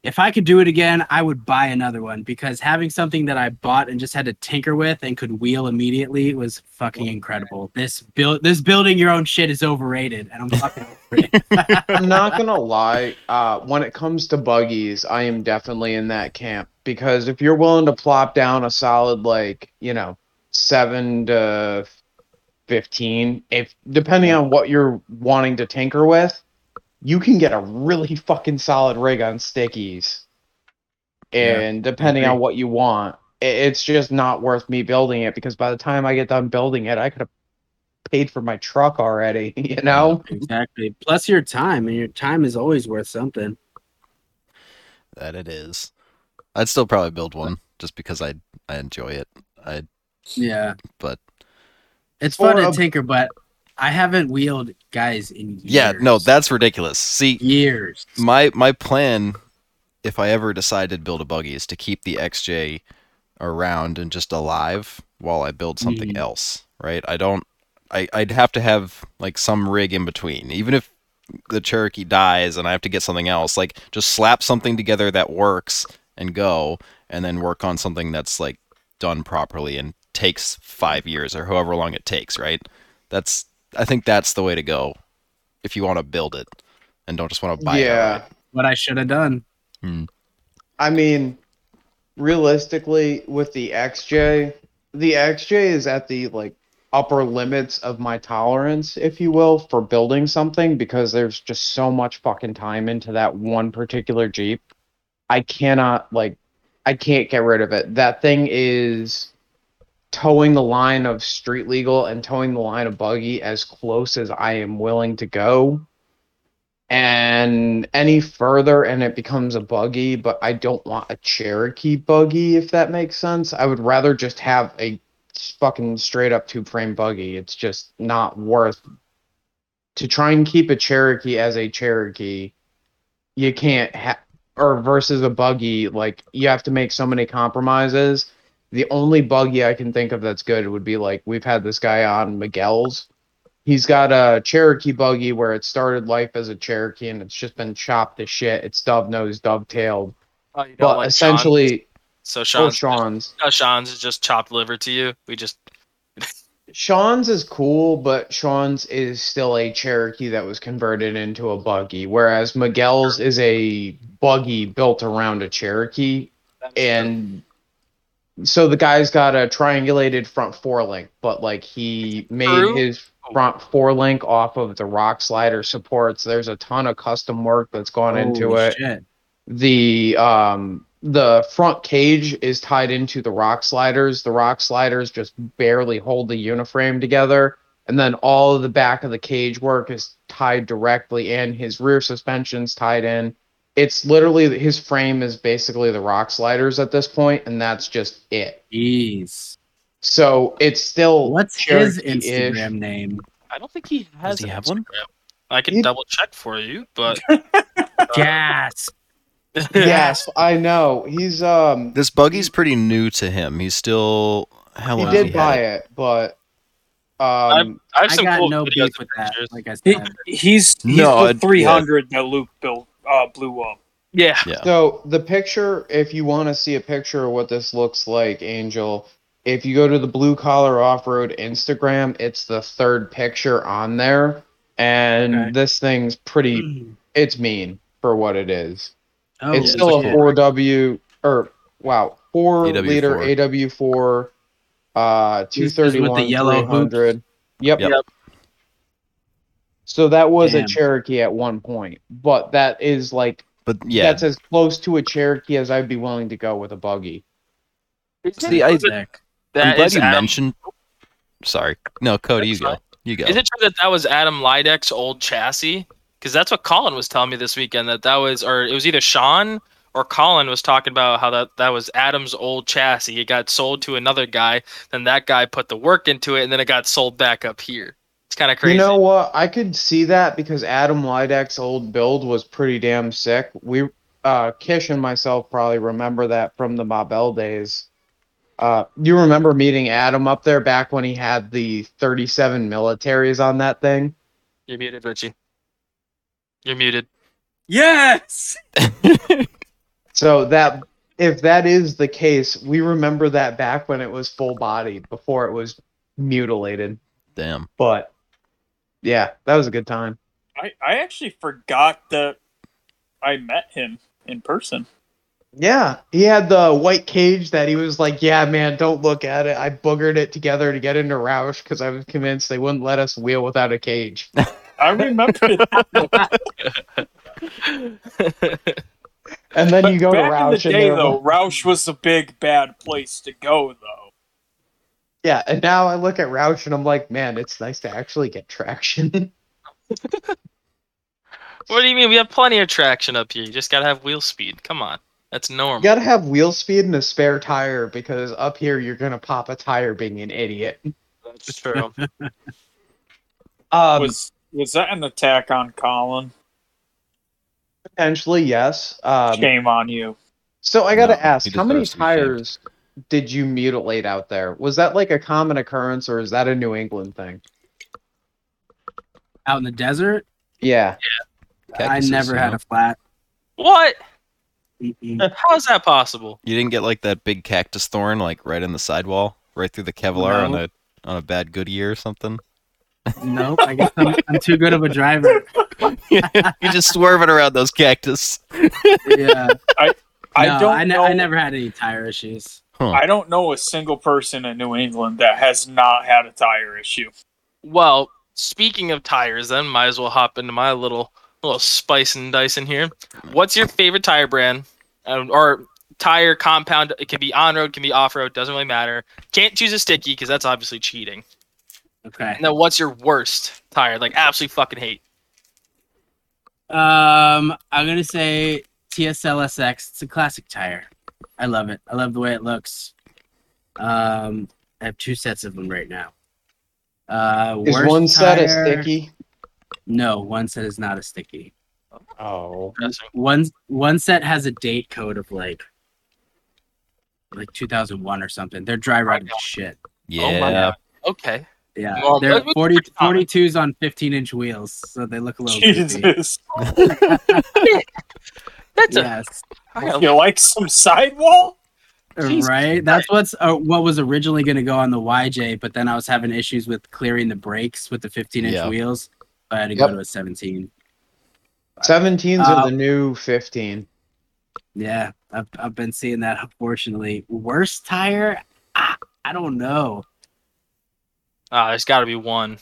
If I could do it again, I would buy another one because having something that I bought and just had to tinker with and could wheel immediately was fucking incredible. This build, this building your own shit is overrated, and I'm fucking over it. I'm not gonna lie. Uh, when it comes to buggies, I am definitely in that camp because if you're willing to plop down a solid like you know seven to fifteen, if depending on what you're wanting to tinker with, you can get a really fucking solid rig on stickies. Yeah, And depending on what you want, it's just not worth me building it because by the time I get done building it, I could have paid for my truck already. You know. exactly. Plus your time, and your time is always worth something. That it is. I'd still probably build one just because I I enjoy it. I Yeah, but it's fun to a- tinker, but I haven't wheeled guys in years. yeah, no, that's ridiculous. See, years. my my plan if I ever decide to build a buggy is to keep the XJ around and just alive while I build something Mhm. else, right? I don't I I'd have to have like some rig in between. Even if the Cherokee dies and I have to get something else, like just slap something together that works and go and then work on something that's like done properly and takes 5 years or however long it takes, right? That's I think that's the way to go if you want to build it and don't just want to buy it. yeah. What I should have done. Hmm. I mean, realistically, with the XJ, the XJ is at the like upper limits of my tolerance, if you will, for building something because there's just so much fucking time into that one particular Jeep. I cannot like I can't get rid of it. That thing is towing the line of street legal and towing the line of buggy as close as I am willing to go. And any further and it becomes a buggy but i don't want a cherokee buggy if that makes sense. I would rather just have a fucking straight up tube frame buggy. It's just not worth to try and keep a cherokee as a cherokee you can't have or versus a buggy like you have to make so many compromises the only buggy i can think of that's good would be like we've had this guy on miguel's He's got a Cherokee buggy where it started life as a Cherokee and it's just been chopped to shit. It's dove nosed, dovetailed. Oh, you But like essentially, Sean's? so oh, Sean's, Sean's. uh, Sean's is just chopped liver to you. We just Sean's is cool, but Sean's is still a Cherokee that was converted into a buggy, whereas Miguel's is a buggy built around a Cherokee. And so the guy's got a triangulated front forelink, but like he made True. his front forelink off of the rock slider supports. There's a ton of custom work that's gone into it. Shit. the um the front cage is tied into the rock sliders. The rock sliders just barely hold the uniframe together. And then all of the back of the cage work is tied directly in. His rear suspension's tied in. It's literally his frame is basically the rock sliders at this point, and that's just it. Jeez. So it's still What's his Cherokee-ish. Instagram name? I don't think he has. he an have one? Instagram. I can He- double check for you, but Gasp. Yes, I know. He's um This buggy's pretty new to him. He's still how he long has did he buy had it, but um I have I some got cool no videos beef with that. pictures. Like I He, he's he's No, the it- 300 that Luke built uh, blew up. Yeah, Yeah. So the picture, if you want to see a picture of what this looks like, Angel, if you go to the Blue Collar Off Road Instagram, it's the third picture on there. and Okay. this thing's pretty. It's mean for what it is. oh, it's still a 4W or wow, four AW4. liter AW4, uh, This is with 231, the yellow hoop? 300. Yep. Yep. Yep. So that was Damn. a Cherokee at one point, but that is like But yeah, that's as close to a Cherokee as I'd be willing to go with a buggy. See, I- Sick. I'm That glad is you Adam, mentioned. Sorry, no, Cody, you That's go. fine. You go. Is it true that that was Adam Lydek's old chassis? Because that's what Colin was telling me this weekend. That that was, or it was either Sean or Colin was talking about how that that was Adam's old chassis. It got sold to another guy. Then that guy put the work into it, and then it got sold back up here. It's kind of crazy. You know what? I could see that because Adam Lydek's old build was pretty damn sick. We, uh, Kish and myself probably remember that from the Mabel days. Uh, you remember meeting Adam up there back when he had the 37 militaries on that thing? You're muted, Richie. You're muted. Yes. So that if that is the case, we remember that back when it was full body before it was mutilated. Damn. But yeah, that was a good time. I, I actually forgot that I met him in person. Yeah, he had the white cage that he was like, "Yeah, man, don't look at it. I boogered it together to get into Rausch because I was convinced they wouldn't let us wheel without a cage." I remember that. And then you go to Back in the Rausch and day, though, like- Rausch was a big bad place to go, though. Yeah, and now I look at Rausch and I'm like, "Man, it's nice to actually get traction." What do you mean? We have plenty of traction up here. You just gotta have wheel speed. Come on, that's normal. you gotta have wheel speed and a spare tire because up here you're gonna pop a tire being an idiot. That's true. Um, was was that an attack on Colin? potentially yes. Um, Shame on you. So I gotta No, ask, how many deserves to tires did you mutilate out there? Was that like a common occurrence, or is that a New England thing? Out in the desert, Yeah, Cactuses, I never you had a flat. what? Mm-mm. How is that possible? You didn't get like that big cactus thorn like right in the sidewall, right through the Kevlar on a on a bad Goodyear or something. Nope, I guess I'm, I'm too good of a driver. You're just swerving around those cactus. Yeah, I No, don't I, ne- know. I never had any tire issues. I don't know a single person in New England that has not had a tire issue. Well, speaking of tires, then might as well hop into my little little spice and dice in here. What's your favorite tire brand, um, or tire compound? It can be on road, can be off road, doesn't really matter. Can't choose a sticky because that's obviously cheating. Okay. And then what's your worst tire? Like absolutely fucking hate. Um, I'm gonna say TSLSX. It's a classic tire. I love it. I love the way it looks. Um, I have two sets of them right now. Uh, is worst one set a tire- sticky? No, one set is not a sticky. Oh, Interesting. One one set has a date code of like like 2001 or something. They're dry rotted as shit. Oh my Yeah. God. Okay. Yeah, Well, they're maybe- 40 42s on 15 inch wheels, so they look a little goofy. Jesus. That's a. Yes, I You like some sidewall? Jesus right. That's what's uh, what was originally going to go on the YJ, but then I was having issues with clearing the brakes with the 15 inch Yeah. wheels. So I had to Yep. go to a 17. 17s Uh, are the new 15. Yeah, I've I've been seeing that unfortunately. Worst tire? I, I don't know. Ah, there's got to be one.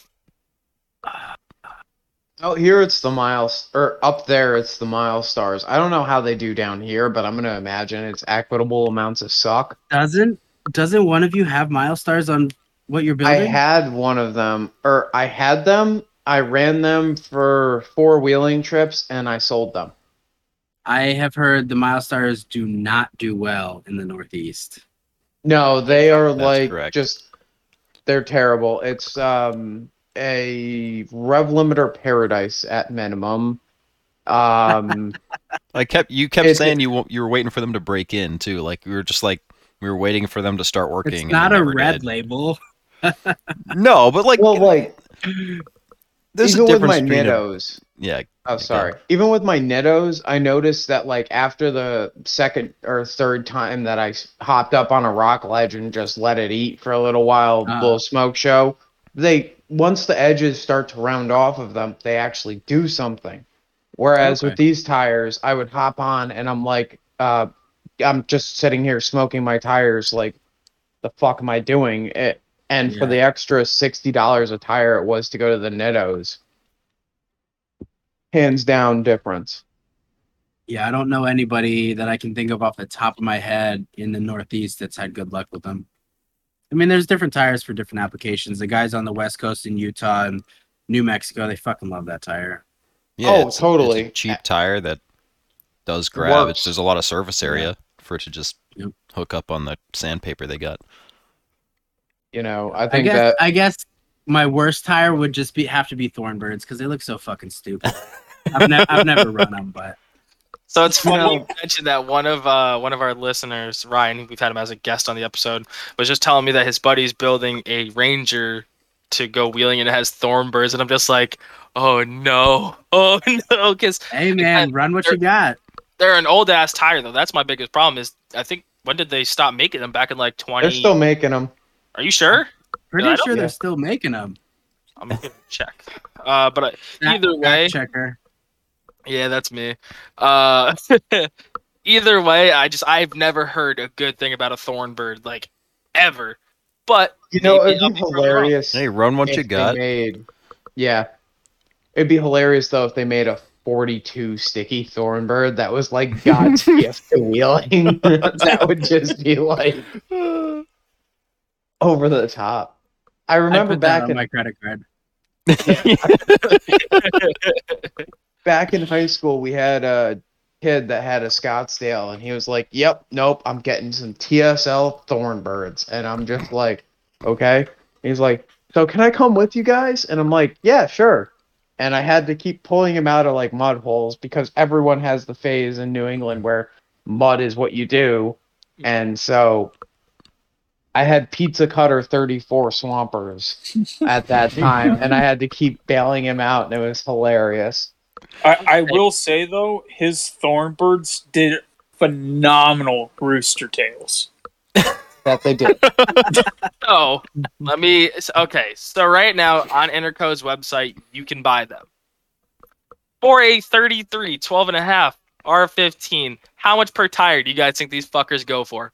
Oh, here it's the miles, or up there it's the Milestars. I don't know how they do down here, but I'm gonna imagine it's equitable amounts of suck. Doesn't doesn't one of you have Milestars on what you're building? I had one of them, or I had them. I ran them for four wheeling trips, and I sold them. I have heard the Milestars do not do well in the Northeast. No, they are That's like correct. just they're terrible. It's um a rev limiter paradise at minimum. Um I kept you kept It's- saying you you were waiting for them to break in too. Like we were just like we were waiting for them to start working. It's not a red did. label. No, but like well like there's even a with my difference between a- yeah. Oh Okay. sorry. Even with my Nittos, I noticed that like after the second or third time that I hopped up on a rock ledge and just let it eat for a little while, Ah. little smoke show, they once the edges start to round off of them, they actually do something. Whereas with these tires, I would hop on and I'm like, uh, I'm just sitting here smoking my tires. Like, the fuck am I doing? It, and for the extra sixty dollars a tire it was to go to the Nittos, hands down difference. Yeah, I don't know anybody that I can think of off the top of my head in the Northeast that's had good luck with them. I mean, there's different tires for different applications. The guys on the West Coast in Utah and New Mexico, they fucking love that tire. Yeah, Oh, it's- it's a totally. cheap tire that does grab. works. It's, there's a lot of surface area for it to just Yep. hook up on the sandpaper they got. You know, I I think guess that I guess my worst tire would just be have to be Thornbirds because they look so fucking stupid. I've, ne- I've never run them, but So it's You funny know- you mentioned that one of uh, one of our listeners, Ryan, we've had him as a guest on the episode, was just telling me that his buddy's building a Ranger to go wheeling and it has thorn Thornbirds, and I'm just like, oh no, oh no, because hey man, run what you got. they're an old ass tire though. That's my biggest problem. Is I think when did they stop making them? Back in like 20. they're still making them. Are you sure? Pretty I don't- sure they're still making them. I'm gonna check. Uh, but uh, either way, checker. Yeah, that's me. Uh, either way, I just I've never heard a good thing about a thornbird like ever. But You know, it'd be be proven hilarious. Hey, run what you they got. Made, yeah, it'd be hilarious though if they made a 42 sticky Thornbird that was like God's gift to wheeling. that would just be like over the top. I I remember put that back on in my credit card. Back in high school, we had a kid that had a Scottsdale, and he was like, "Yep, nope, I'm getting some TSL Thornbirds," and I'm just like, "Okay." He's like, "So can I come with you guys?" And I'm like, "Yeah, sure." And I had to keep pulling him out of like mud holes because everyone has the phase in New England where mud is what you do, and so. I had pizza cutter 34 swampers at that time, and I had to keep bailing him out, and it was hilarious. I, I will say though, his Thornbirds did phenomenal rooster tails. That they did. So let me. Okay, so right now on Interco's website, you can buy them for a 33, 12 and a half R15. How much per tire do you guys think these fuckers go for?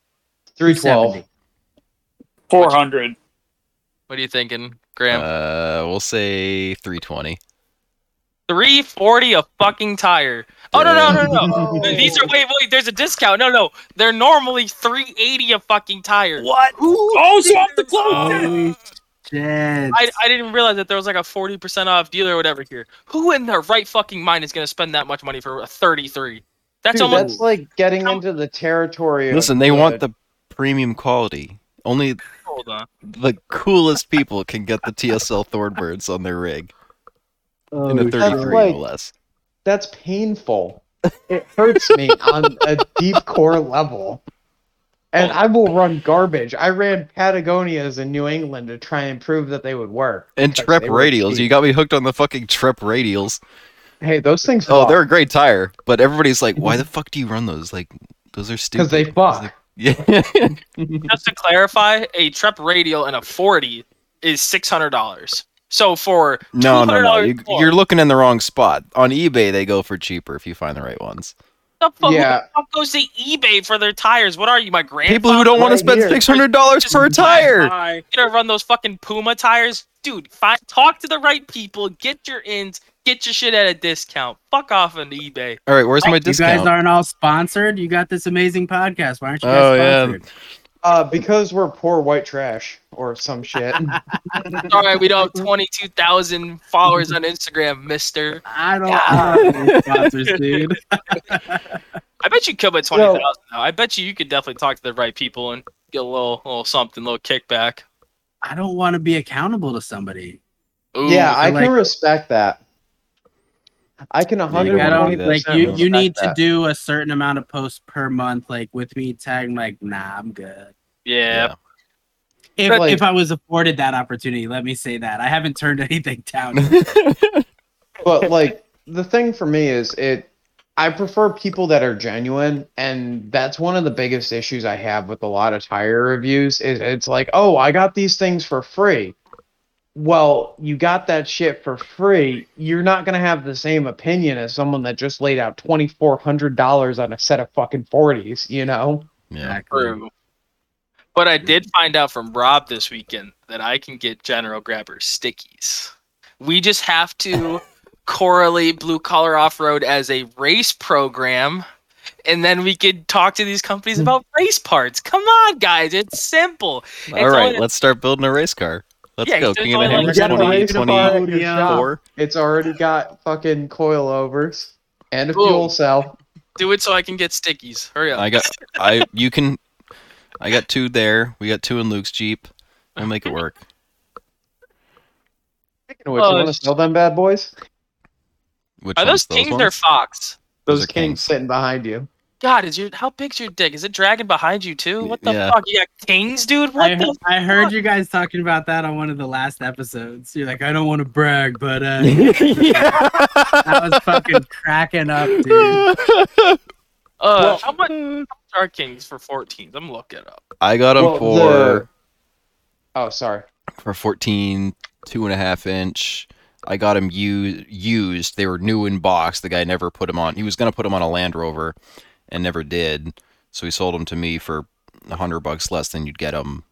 312. 400. What are you thinking, Graham? Uh, we'll say 320. 340 a fucking tire. Oh no no no no. These are wait wait. There's a discount. No no. They're normally 380 a fucking tire. What? Oh, so off the close. Holy shit. I, I didn't realize that there was like a 40% off deal or whatever here. Who in their right fucking mind is gonna spend that much money for a 33? That's Dude, almost that's like getting How- into the territory. of Listen, they want the premium quality. Only hold on. the coolest people can get the TSL Thornbirds on their rig Oh, in a shit. 33 like- no less. That's painful. It hurts me on a deep core level. And oh. I will run garbage. I ran Patagonias in New England to try and prove that they would work. And because Trep radials. cheap. You got me hooked on the fucking Trep radials. Hey, those things. Oh, they're a great tire, but everybody's like, "Why the fuck do you run those? Like, those are stupid." because they fuck. Yeah. Just to clarify, a Trep radial and a 40 is $600. So for no, no, no. you, you're looking in the wrong spot. On eBay, they go for cheaper if you find the right ones. the fuck, who Yeah. the fuck goes to eBay for their tires? What are you, my grandfather? People who don't want to spend six hundred dollars Just per buy tire. Hi. gonna run those fucking Puma tires, dude. Find, talk to the right people, get your ins, get your shit at a discount. Fuck off on eBay. All right, where's my You discount? You guys aren't all sponsored. You got this amazing podcast. Why aren't you guys Oh, yeah. Sponsored? Uh, because we're poor white trash or some shit. All right, we don't have twenty-two thousand followers on Instagram, Mister. I don't Yeah. sponsors, dude. I bet you could with twenty thousand. though. I bet you you could definitely talk to the right people and get a little, little something, little kickback. I don't want to be accountable to somebody. Ooh, yeah, I like- can respect that. I can gotta Like, I don't like you. You need to do a certain amount of posts per month. Like with me tagging, like nah, I'm good. Yeah. If like- if I was afforded that opportunity, let me say that I haven't turned anything down. but like the thing for me is it i prefer people that are genuine and that's one of the biggest issues i have with a lot of tire reviews is it's like oh i got these things for free well, you got that shit for free. You're not gonna have the same opinion as someone that just laid out twenty four hundred dollars on a set of fucking forties. You know? Yeah. Exactly. True. But I did find out from Rob this weekend that I can get General Grabber stickies. We just have to correlate Blue Collar Off Road as a race program, and then we could talk to these companies about race parts. Come on, guys, it's simple. All It's right, only- let's start building a race car. Let's Yeah, go. it's King of the only like- You got a race car at your 2024. It's already got fucking coilovers and a Boom. fuel cell. Do it so I can get stickies. Hurry up. I got I you can I got two there. We got two in Luke's Jeep. We'll make it work. Speaking of which, Oh, you want to sell them bad boys? Which Are those kings or fox? Those Those are kings kings. sitting behind you. God, is your how big's your dick? Is it dragging behind you too? What the Yeah. fuck? You got kings, dude? What I, the I heard you guys talking about that on one of the last episodes. You're like, I don't want to brag, but uh, I was fucking cracking up, dude. Uh, Well- how much are kings for 14. I'm looking it up. I got them Well, for the- Oh, sorry. for 14 two and a half inch. I got them u- used. They were new in box. The guy never put them on. He was gonna put them on a Land Rover, and never did. So he sold them to me for a hundred bucks less than you'd get them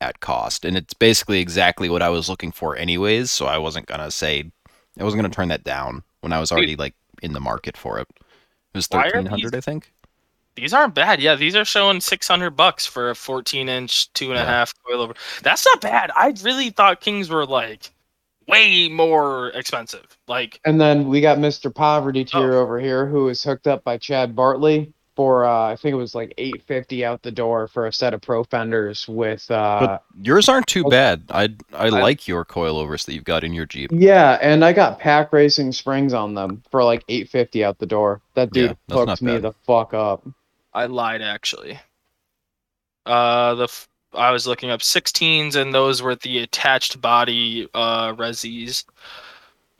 at cost. And it's basically exactly what I was looking for, anyways. So I wasn't gonna say I wasn't gonna turn that down when I was already like in the market for it. It was Why are thirteen hundred, I think. These aren't bad. Yeah, these are showing 600 bucks for a 14 inch, two and a Yeah. half coilover. That's not bad. I really thought kings were like way more expensive. Like, And then we got Mr. Poverty Oh. Tier over here, who was hooked up by Chad Bartley for uh, I think it was like eight fifty out the door for a set of Profenders with uh, But yours aren't too bad. I I I- like your coilovers that you've got in your Jeep. yeah, and I got pack racing springs on them for like eight fifty out the door. That dude that's hooked me bad. the fuck up. I lied actually. Uh, the f- I was looking up 16s, and those were the attached body uh resis.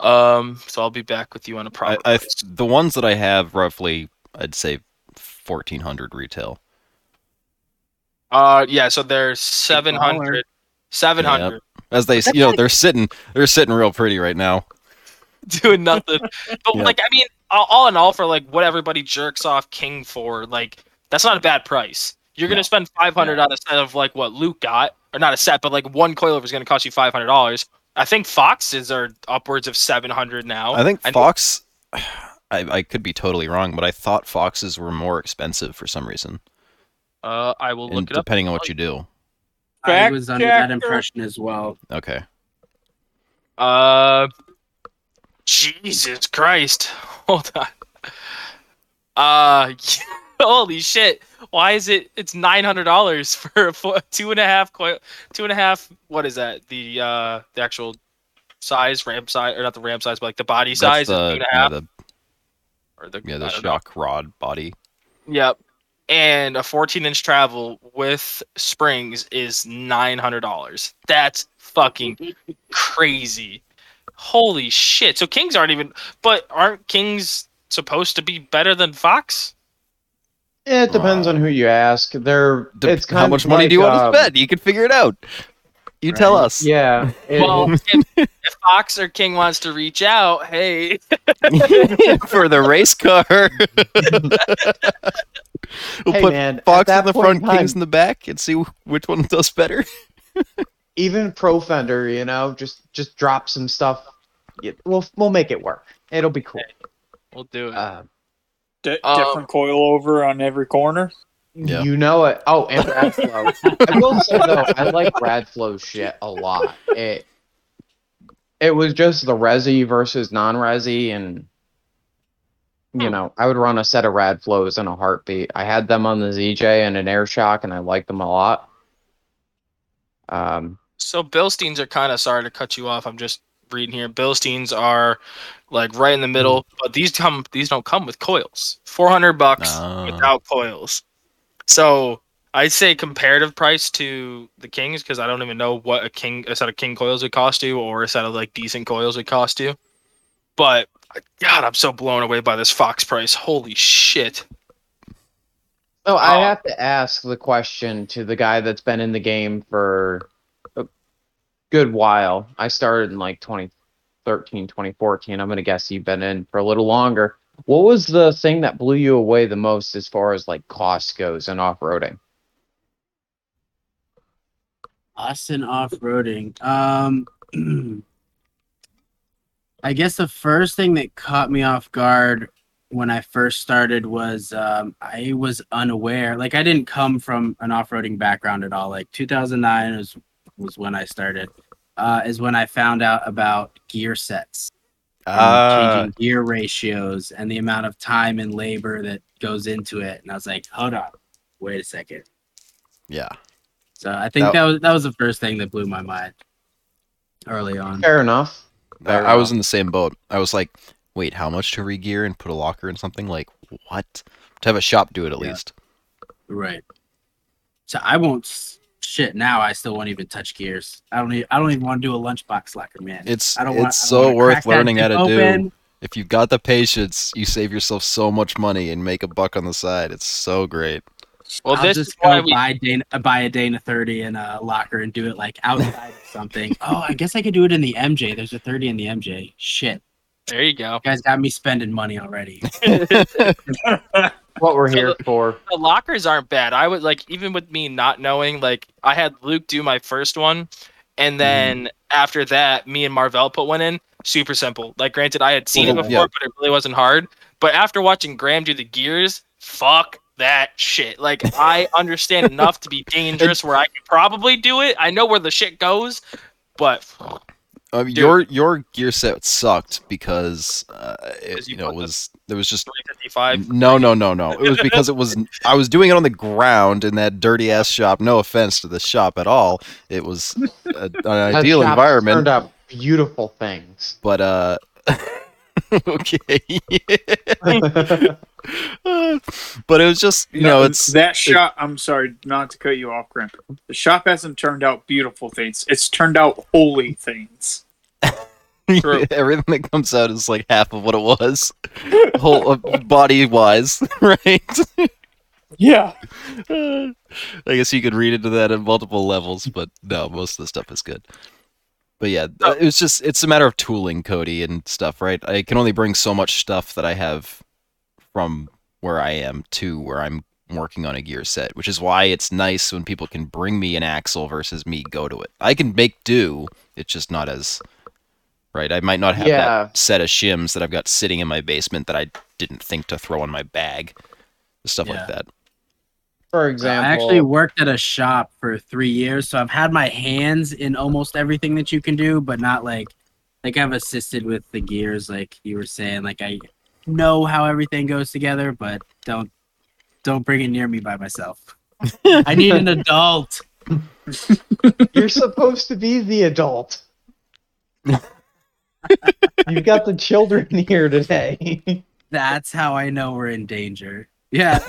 Um, so I'll be back with you on a proper. I price. the ones that I have roughly, I'd say fourteen hundred retail. Uh, yeah. So they're 700. 700. As they, you know, they're sitting, they're sitting real pretty right now. doing nothing. But Yeah. like, I mean, all, all in all, for like what everybody jerks off King for, like that's not a bad price. You're gonna No. spend 500 on a set of like what Luke got, or not a set, but like one coilover is gonna cost you 500 dollars. I think Foxes are upwards of 700 now. I think know- Fox. I, I could be totally wrong, but I thought Foxes were more expensive for some reason, Uh, I will and look it up. depending on what you do. I was under that impression as well. Okay. Uh, Jesus Christ! Hold on. Uh, holy shit! Why is it? It's nine hundred dollars for a fo- two and a half coil, two and a half. What is that? The uh, the actual size, ramp size, or not the ramp size, but like the body size That's is the, two and a yeah, half. the or the, yeah the don't know. shock rod body. Yep. And a 14 inch travel with springs is $900. That's fucking crazy. Holy shit. So Kings aren't even, but aren't Kings supposed to be better than Fox? It depends on who you ask. They're Dep- it's kind How of much money like, do you want um, to spend? You can figure it out. You tell us. Yeah. it- Well, if, if Fox or King wants to reach out, hey, for the race car. we'll hey put man, Fox in the point front, time, Kings in the back, and see which one does better. Even Profender, you know, just just drop some stuff. We'll we'll make it work. It'll be cool. we'll do it. Uh, D- Um, different coilover on every corner. Yeah. You know it. Oh, and Radflow. I will say though, I like Radflow's shit a lot. It it was just the resi versus non-resi, and you know, I would run a set of Radflows in a heartbeat. I had them on the ZJ and an Air Shock, and I liked them a lot. Um, So Bilsteins are kind of sorry to cut you off. I'm just reading here. Bilsteins are like right in the middle, but these come these don't come with coils. Four hundred bucks Ah. without coils. So I'd say comparative price to the Kings because I don't even know what a king a set of king coils would cost you or a set of like decent coils would cost you. But God, I'm so blown away by this Fox price. Holy shit! So I Oh. have to ask the question to the guy that's been in the game for good while. I started in like 2013, 2014. I'm gonna guess you've been in for a little longer. What was the thing that blew you away the most as far as like cost goes and off-roading? Austin off-roading. Um, I guess the first thing that caught me off guard when I first started was um, I was unaware. Like I didn't come from an off-roading background at all. Like 2009 was was when I started. Uh, is when I found out about gear sets, and Ah, changing gear ratios, and the amount of time and labor that goes into it. And I was like, hold on, wait a second. yeah. So I think That- that was that was the first thing that blew my mind early on. Fair enough. I, Fair I was in the same boat. I was like, wait, how much to regear and put a locker in something? Like, what? To have a shop do it at Yeah. least. Right. So I won't s- shit now. I still won't even touch gears. I don't. Even, I don't even want to do a lunchbox locker, man. It's I don't it's want. I don't so worth learning how thing to do. If you've got the patience, you save yourself so much money and make a buck on the side. It's so great. Well, I'll this is just why go we. buy Dana, buy a Dana thirty in a locker and do it like outside of something. Oh, I guess I could do it in the MJ. There's a thirty in the MJ. Shit, There you go. you guys got me spending money already. What we're So here the- for. the lockers aren't bad. I would like even with me not knowing, like I had Luke do my first one, and mm-hmm. then after that, me and Marvell put one in. Super simple. Like granted, I had seen it before, yeah. but it really wasn't hard. But after watching Graham do the gears, fuck that shit. Like I understand enough to be dangerous where I could probably do it. I know where the shit goes, but Um, Dude. your your gear set sucked because uh, it, 'Cause you you know put the- was there was just 355. no no no no. It was because it was I was doing it on the ground in that dirty ass shop. No offense to the shop at all. It was a, an ideal shop environment, Turned out beautiful things. but uh. okay. but it was just you know it's that shop. I'm sorry, not to cut you off, Graham. The shop hasn't turned out beautiful things. It's turned out holy things. True. everything that comes out is like half of what it was, whole uh, body wise, right? Yeah. I guess you could read into that at multiple levels, but no, most of the stuff is good. But yeah, Oh. it was just it's a matter of tooling, Cody, and stuff, right? I can only bring so much stuff that I have from where I am to where I'm working on a gear set, which is why it's nice when people can bring me an axle versus me go to it. I can make do, it's just not as right. I might not have Yeah. that set of shims that I've got sitting in my basement that I didn't think to throw in my bag. Stuff Yeah. like that. For example, I actually worked at a shop for three years, so I've had my hands in almost everything that you can do, but not like like I've assisted with the gears, like you were saying. Like I know how everything goes together, but don't don't bring it near me by myself. I need an adult. You're supposed to be the adult. You've got the children here today. That's how I know we're in danger. Yeah.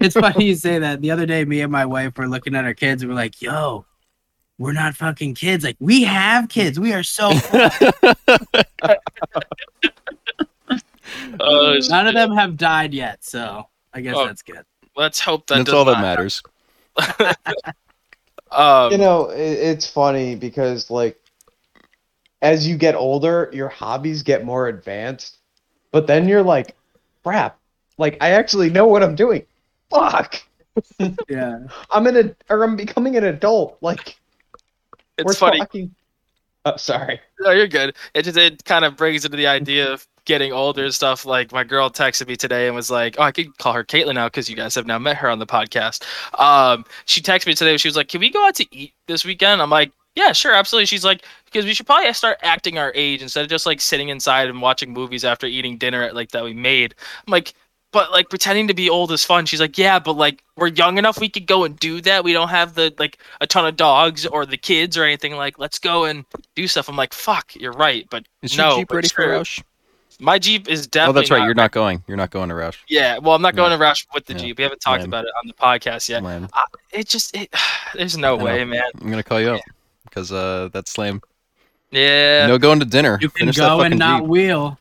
It's funny you say that. The other day, me and my wife were looking at our kids and we're like, yo, we're not fucking kids. Like, we have kids. We are so. Uh, None of them have died yet. So I guess Oh. that's good. let's hope that That's all that matters. Um, you know, it, it's funny because like as you get older, your hobbies get more advanced, but then you're like, crap, like I actually know what I'm doing. Fuck, Yeah. I'm in a or I'm becoming an adult. Like we're it's funny. talking. Oh, sorry. No, you're good. It just it kind of brings into the idea of getting older and stuff. Like my girl texted me today and was like, "Oh, I could call her Caitlin now because you guys have now met her on the podcast." Um, she texted me today. She was like, "Can we go out to eat this weekend?" I'm like, "Yeah, sure, absolutely." She's like, "Because we should probably start acting our age instead of just like sitting inside and watching movies after eating dinner at like that we made." I'm like. But like pretending to be old is fun. She's like, yeah, but like we're young enough we could go and do that. We don't have the like a ton of dogs or the kids or anything. Like, let's go and do stuff. I'm like, fuck, you're right, but Is no, your Jeep but ready for. Rausch? My Jeep is definitely. Oh, that's right. You're not going. You're not going to Rausch. Yeah, well, I'm not going to Rausch with the Yeah. Jeep. We haven't talked Lame. about it on the podcast yet. Lame. It just, it, there's no way, man. I'm gonna call you up because uh, that's lame. Yeah, No going to dinner. You can Finish that go and not Jeep. wheel.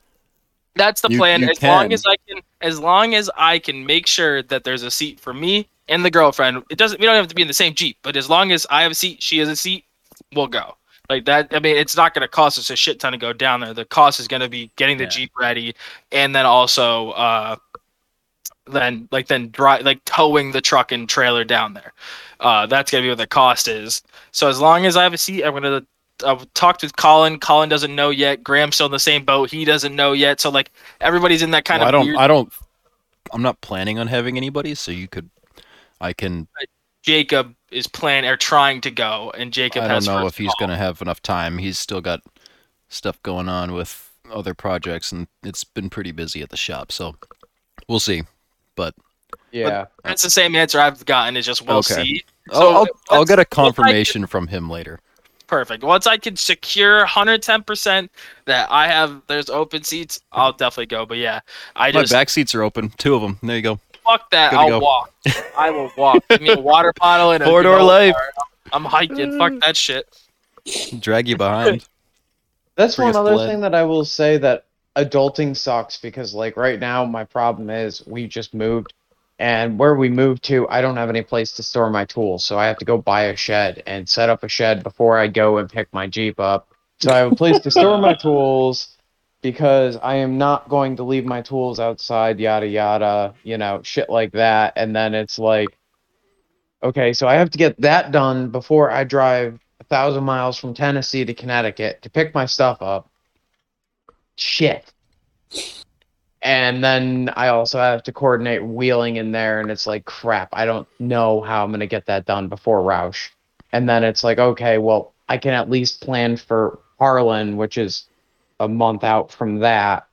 that's the You- plan. you as long as I can, as long as I can make sure that there's a seat for me and the girlfriend. It doesn't. We don't have to be in the same Jeep, but as long as I have a seat, she has a seat, we'll go. Like that. I mean, it's not going to cost us a shit ton to go down there. The cost is going to be getting the Yeah. jeep ready, and then also, uh, then like then dri like towing the truck and trailer down there. Uh, that's going to be what the cost is. So as long as I have a seat, I'm going to. I've talked with Colin. Colin doesn't know yet. Graham's still in the same boat. He doesn't know yet. So like everybody's in that kind Well, I don't. weird I don't. I'm not planning on having anybody, so you could. I can. Jacob is planning or trying to go, and Jacob I don't has know if he's gonna have enough time. He's still got stuff going on with other projects, and it's been pretty busy at the shop. So we'll see. But Yeah. That's the same answer I've gotten. Is just we'll Okay. see. I'll, I'll, I'll get a confirmation from him later. Perfect. Once I can secure 110 percent that I have, there's open seats. I'll definitely go. But yeah, I My just back seats are open. Two of them. There you go. fuck that. Gotta I'll go. walk. I will walk. Give me a water bottle and a Four door granola life. bar. I'm hiking. Fuck mm. that shit. Drag you behind. That's Bring one other blood. thing that I will say that adulting sucks because like right now my problem is we just moved and where we moved to I don't have any place to store my tools so I have to go buy a shed and set up a shed before I go and pick my Jeep up. So I have a place to store my tools because I am not going to leave my tools outside yada yada, you know, shit like that and then it's like okay, so I have to get that done before I drive a thousand miles from Tennessee to Connecticut to pick my stuff up. Shit. And then I also have to coordinate wheeling in there, and it's like crap. I don't know how I'm gonna get that done before Rausch. And then it's like, okay, well, I can at least plan for Harlan, which is a month out from that.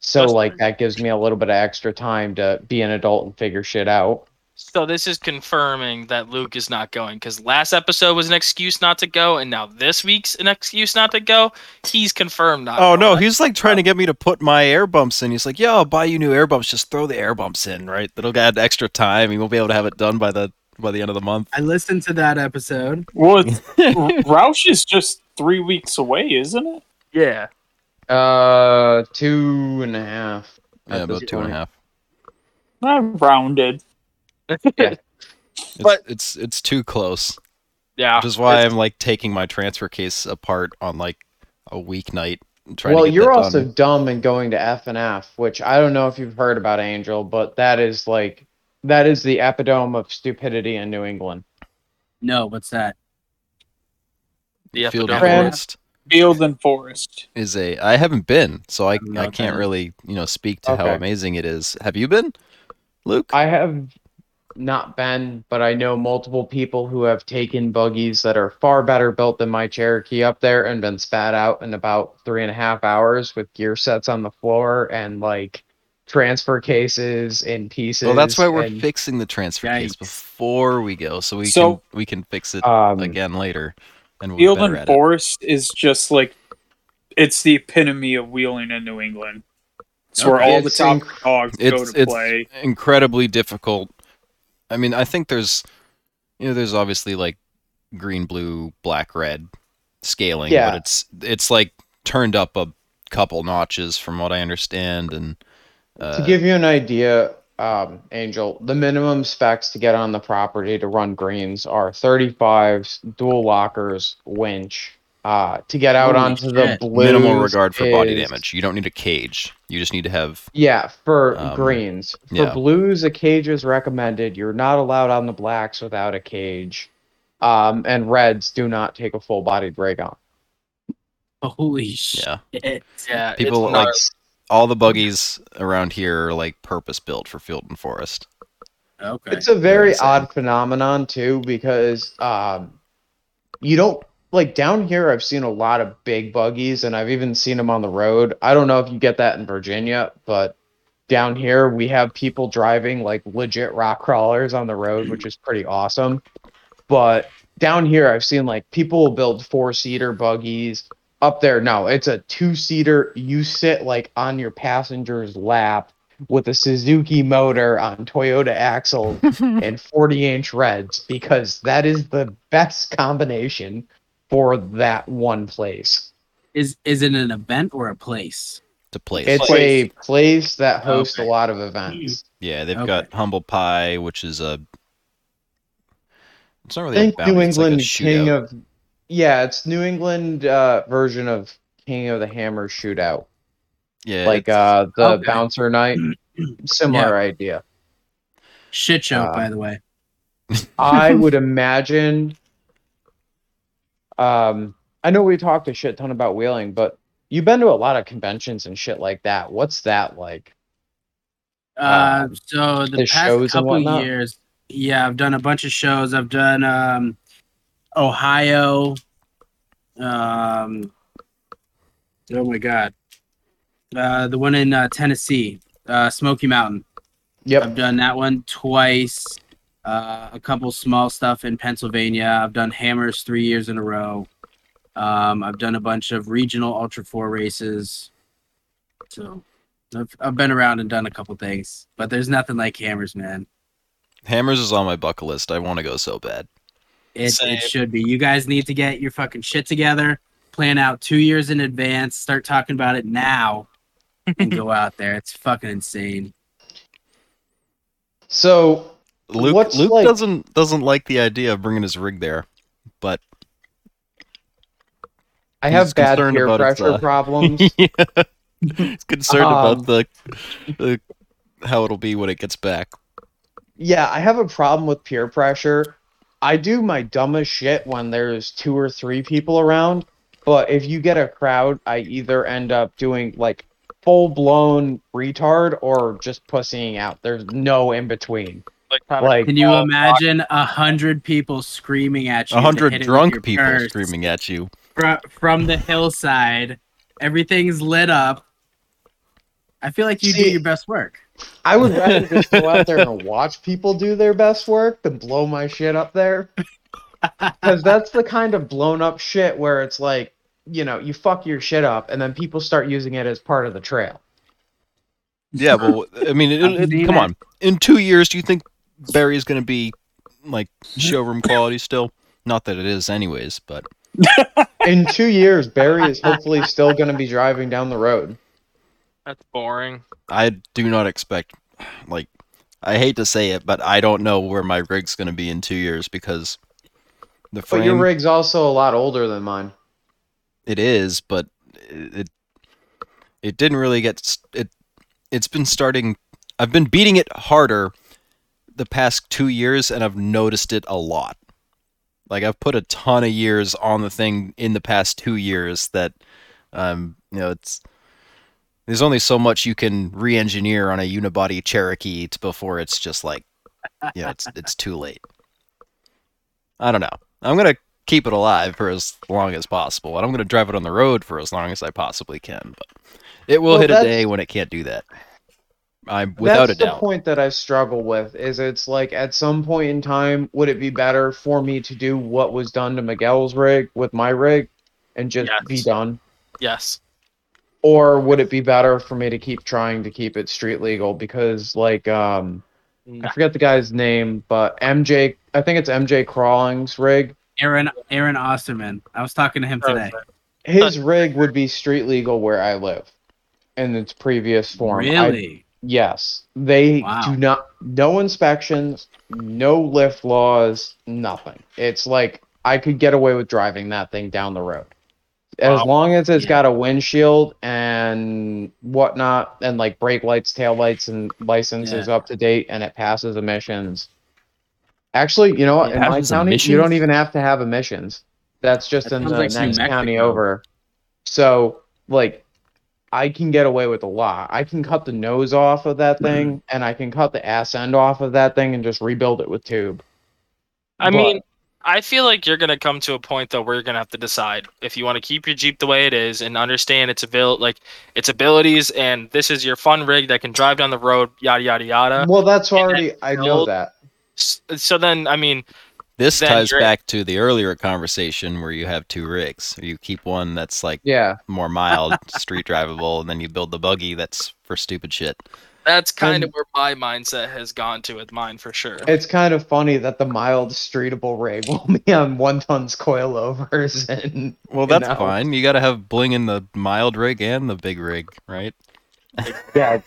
So That's like that gives me a little bit of extra time to be an adult and figure shit out. So this is confirming that Luke is not going because last episode was an excuse not to go, and now this week's an excuse not to go. He's confirmed not. Oh no, he's like trying to get me to put my air bumps in. He's like, "Yeah, I'll buy you new air bumps. Just throw the air bumps in, right? That'll add extra time. You won't be able to have it done by the by the end of the month." I listened to that episode. Well, it's, Rausch is just three weeks away, isn't it? Yeah. Uh, two and a half. Yeah, about two and a half. two and a point. half. I rounded. It's, But- it's it's too close. Yeah. Which is why I'm like taking my transfer case apart on like a weeknight. and trying Well, to get you're also done. dumb and going to F and F, which I don't know if you've heard about Angel, but that is like that is the epitome of stupidity in New England. No, what's that? the Field epidemic. Fran- Forest Field and Forest. is a. I haven't been, so I No, I can't really you know speak to how amazing it is. Have you been, Luke? I have not been, but I know multiple people who have taken buggies that are far better built than my Cherokee up there and been spat out in about three and a half hours with gear sets on the floor and like transfer cases in pieces. well, that's why we're and, fixing the transfer case before we go, so we So- can we can fix it um, again later, and we'll be Field better and at. Forest is just like it's the epitome of wheeling in New England. It's where Okay. all the top inc- dogs go to it's- play. incredibly difficult. I mean, I think there's, you know, there's obviously like green, blue, black, red scaling, Yeah. but it's it's like turned up a couple notches from what I understand, and uh, to give you an idea, um, Angel, the minimum specs to get on the property to run greens are 35s, dual lockers, winch. Uh, to get out Holy onto the shit. blues minimal regard for body is- damage. You don't need a cage. You just need to have. Yeah, for Um, greens. For yeah. blues, a cage is recommended. You're not allowed on the blacks without a cage. Um, and reds do not take a full bodied rig on. Holy shit. Yeah, Yeah. people it's like not- all the buggies around here are like purpose built for field and forest. Okay. It's a very insane. odd phenomenon too because um, you don't like down here. I've seen a lot of big buggies, and I've even seen them on the road. I don't know if you get that in Virginia, but down here we have people driving like legit rock crawlers on the road, which is pretty awesome. But down here, I've seen like people will build four seater buggies. Up there, no, it's a two seater. You sit like on your passenger's lap with a Suzuki motor on Toyota axle and 40 inch reds because that is the best combination for that one place. Is is it an event or a place? To place. It's Place. a place that hosts Okay. a lot of events. yeah, they've Okay. got humble pie, which is a. It's not really a think bounty, New it's like a England king of Yeah, it's New England uh, version of King of the Hammer shootout. Yeah, like uh, the Okay. bouncer night. Similar idea. Shit show, Uh, by the way. I would imagine. Um, I know we talked a shit ton about wheeling, but you've been to a lot of conventions and shit like that. What's that like? Uh, um, so the, the past shows couple years, yeah, I've done a bunch of shows. I've done um, Ohio. Um, oh my god, uh, the one in uh, Tennessee, uh, Smoky Mountain. Yep. I've done that one twice. Uh, a couple small stuff in Pennsylvania. I've done hammers three years in a row. Um, I've done a bunch of regional Ultra Four races. So I've, I've been around and done a couple things, but there's nothing like hammers, man. Hammers is on my bucket list. I want to go so bad. It, Same. it should be. You guys need to get your fucking shit together, plan out two years in advance, start talking about it now, and go out there. It's fucking insane. So Luke What's Luke like- doesn't doesn't like the idea of bringing his rig there, but I have bad peer pressure uh, problems. yeah. he's concerned Um, about the, the how it'll be when it gets back. Yeah, I have a problem with peer pressure. I do my dumbest shit when there's two or three people around, but if you get a crowd, I either end up doing like full blown retard or just pussying out. There's no in between. Like, Like Can you Uh, imagine a hundred people screaming at you? A hundred hit it with drunk people purse screaming at you. fro- from the hillside? Everything's lit up. I feel like you do your best work. I would rather just go out there and watch people do their best work than blow my shit up there. Because that's the kind of blown up shit where it's like, you know, you fuck your shit up and then people start using it as part of the trail. Yeah, well, I mean, it, it- come on. In two years, do you think Barry's going to be like showroom quality still? Not that it is, anyways. But In two years, Barry is hopefully still going to be driving down the road. That's boring. I do not expect, like, I hate to say it, but I don't know where my rig's going to be in two years because the But your rig's also a lot older than mine. it is, but it it, it didn't really get it. It's been starting. I've been beating it harder the past two years, and I've noticed it a lot. Like I've put a ton of years on the thing in the past two years that, um, you know, it's there's only so much you can re-engineer on a unibody Cherokee before it's just like, you know, it's it's too late. I don't know. I'm gonna keep it alive for as long as possible, and I'm gonna drive it on the road for as long as I possibly can. But it will Well, hit a day when it can't do that. I'm without That's a doubt. the point that I struggle with. Is it's like at some point in time, would it be better for me to do what was done to Miguel's rig with my rig, and just be done, Yes. or would it be better for me to keep trying to keep it street legal? Because like um, I forget the guy's name, but MJ, I think it's MJ Crawling's rig. Aaron Aaron Osterman. I was talking to him today. His rig would be street legal where I live, in its previous form. I- Really? Yes, they Wow. do not. No inspections, no lift laws, nothing. It's like I could get away with driving that thing down the road, as Wow. long as it's Yeah. got a windshield and whatnot, and like brake lights, tail lights, and license is up to date, and it passes emissions. Actually, you know what? It In my county, you don't even have to have emissions. That's just That in the like next county over. So, like, I can get away with a lot. I can cut the nose off of that thing, mm-hmm. and I can cut the ass end off of that thing and just rebuild it with tube. I But- mean, I feel like you're gonna come to a point though where you're gonna have to decide if you want to keep your Jeep the way it is and understand its abil like its abilities, and this is your fun rig that can drive down the road, yada yada yada. well, that's already I know that. So then, I mean, This then ties you're- back to the earlier conversation where you have two rigs. You keep one that's like Yeah, more mild, street drivable, and then you build the buggy that's for stupid shit. that's kind of where my mindset has gone to with mine for sure. it's kind of funny that the mild streetable rig will be on one tons coilovers and Well, You that's know. fine. You got to have bling in the mild rig and the big rig, right? yeah.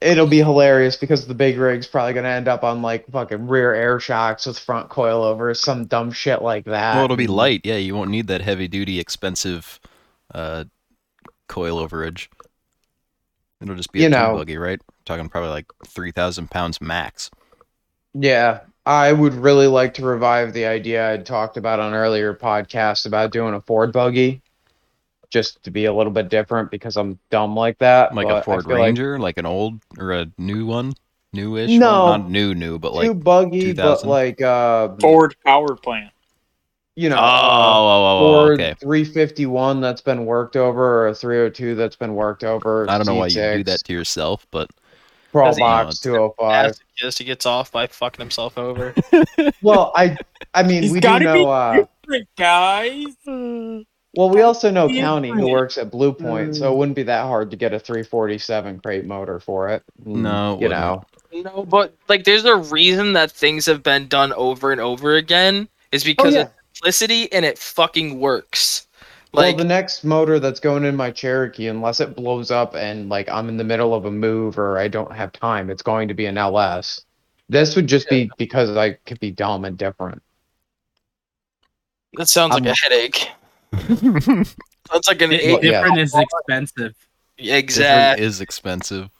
It'll be hilarious because the big rig's probably gonna end up on like fucking rear air shocks with front coilovers, some dumb shit like that. Well, it'll be light. Yeah, you won't need that heavy duty, expensive uh, coil overage. It'll just be a You know. buggy, right? talking probably like three thousand pounds max. Yeah, I would really like to revive the idea I'd talked about on earlier podcasts about doing a Ford buggy, just to be a little bit different because I'm dumb like that. Like but a I Ford feel like Ranger, like, an old or a new one, newish. No. one? not new, new, but like too buggy, but like uh, Ford power plant. you know, oh, uh, oh, oh, oh, Ford okay. 351 that's been worked over, or a 302 that's been worked over. I don't know why you do that to yourself, but Crawl Does he- box 205. As he gets off by fucking himself over. Well, I, I mean, He's we do gotta be. Uh, different, guys. well, we also know County who works at Blue Point, so it wouldn't be that hard to get a 347 crate motor for it. Mm, No, it you wouldn't. know. No, but like, there's a reason that things have been done over and over again. Is because yeah. of simplicity and it fucking works. Well, Like, the next motor that's going in my Cherokee, unless it blows up and like I'm in the middle of a move or I don't have time, it's going to be an LS. This would just be because I could be dumb and different. that sounds like I'm- a headache. That's like an Di- Well, eight. yeah. Different is expensive. different is expensive.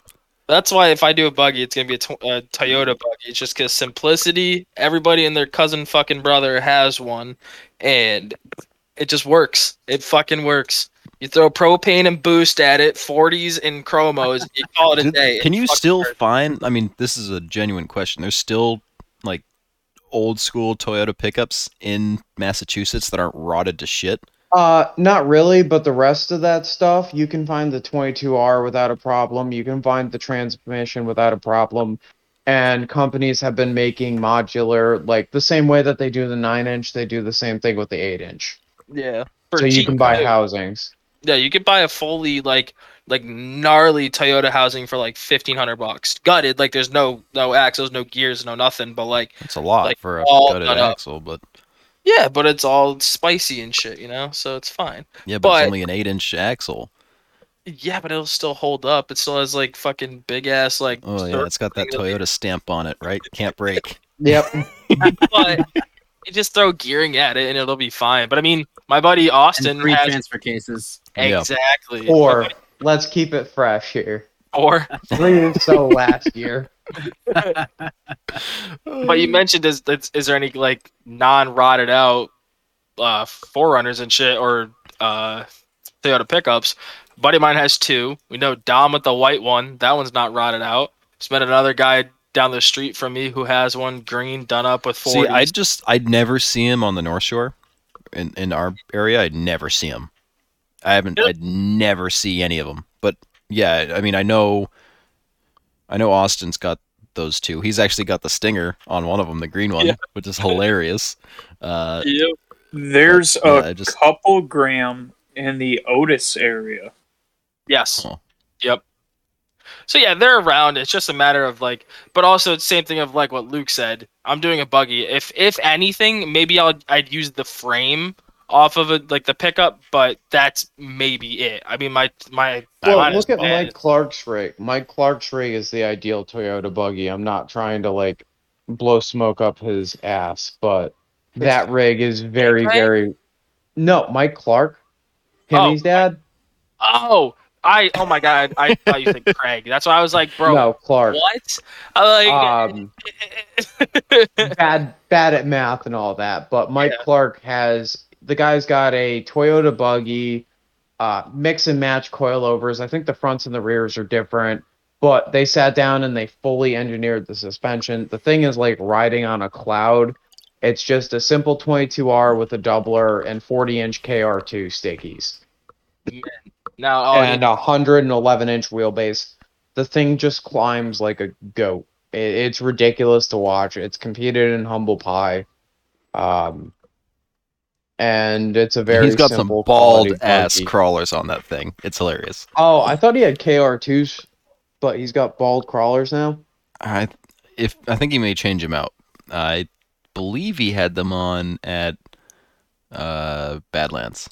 That's why if I do a buggy, it's gonna be a, to- a Toyota buggy. It's just because simplicity. Everybody and their cousin fucking brother has one, and it just works. It fucking works. You throw propane and boost at it, 40s and chromos, you call it a day. Can you still works. find? I mean, this is a genuine question. There's still like old school Toyota pickups in Massachusetts that aren't rotted to shit. Uh, not really, but the rest of that stuff, you can find the 22R without a problem. You can find the transmission without a problem. And companies have been making modular, like the same way that they do the 9 inch, they do the same thing with the 8 inch. Yeah. For So you cheap, can buy too. housings. Yeah, you could buy a fully like like gnarly Toyota housing for like fifteen hundred bucks. Gutted, like there's no no axles, no gears, no nothing. But like It's a lot Like, for a gutted done up. axle, but yeah, but it's all spicy and shit, you know. So it's fine. yeah, but, But- it's only an eight-inch axle. Yeah, but it'll still hold up. It still has like fucking big ass like. Oh yeah, it's got that thing that'll Toyota stamp on it, right? Can't break. Yep. But you just throw gearing at it and it'll be fine. But I mean, my buddy And Austin free has transfer cases. Yeah. exactly. Or let's keep it fresh here. Or Three so last year. But you mentioned is is, is there any like non-rotted out uh forerunners and shit or uh Toyota pickups? Buddy of mine has two. We know Dom with the white one. That one's not rotted out. Just met another guy down the street from me who has one green done up with 40s. See, I just I'd never see him on the North Shore, in in our area. I'd never see him. I haven't. Really? I'd never see any of them. But yeah, I mean, I know. I know Austin's got those two. He's actually got the Stinger on one of them, the green one, Yeah. which is hilarious. Uh, Yep. There's Yeah, a I just- couple gram in the Otis area. Yes. Oh. Yep. So yeah, they're around. It's just a matter of like, but also it's same thing of like what Luke said. I'm doing a buggy. If if anything, maybe I'll I'd use the frame off of it, like the pickup, but that's maybe it. I mean, my my. Well, look at. Mike Clark's rig. Mike Clark's rig is the ideal Toyota buggy. I'm not trying to like blow smoke up his ass, but that rig is very, very. No, Mike Clark, Oh, Timmy's dad. Oh, I oh my god, I thought you said Craig. That's why I was like, bro, no, Clark. what? I like. Um, bad, bad at math and all that. But Mike Yeah. Clark has the guy's got a Toyota buggy, uh, mix and match coilovers. I think the fronts and the rears are different, but they sat down and they fully engineered the suspension. The thing is like riding on a cloud. It's just a simple 22R with a doubler and 40 inch KR2 stickies now, oh, and a 111 inch wheelbase. The thing just climbs like a goat. It, it's ridiculous to watch. It's competed in humble pie, um, and it's a very he's got some bald ass buggy. crawlers on that thing. It's hilarious. Oh, I thought he had KR2s, but he's got bald crawlers now. I if I think he may change him out. I believe he had them on at uh, Badlands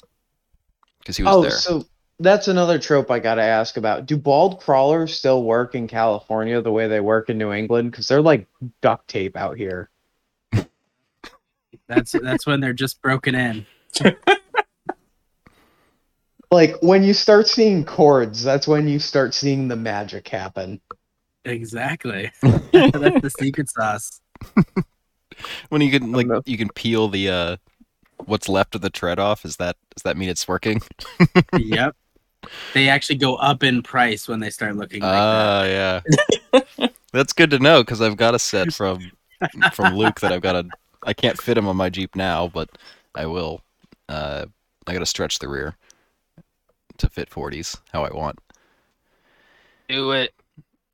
because he was oh, there. so that's another trope I gotta ask about. Do bald crawlers still work in California the way they work in New England? Because they're like duct tape out here. That's that's when they're just broken in. Like when you start seeing cords, that's when you start seeing the magic happen. Exactly. that's the secret sauce. when you can like you can peel the uh what's left of the tread off. Is that does that mean it's working? yep. They actually go up in price when they start looking like that. Ah, yeah. That's good to know because I've got a set from from Luke that I've got to. I can't fit him on my Jeep now, but I will. Uh, I got to stretch the rear to fit 40s how I want. Do it.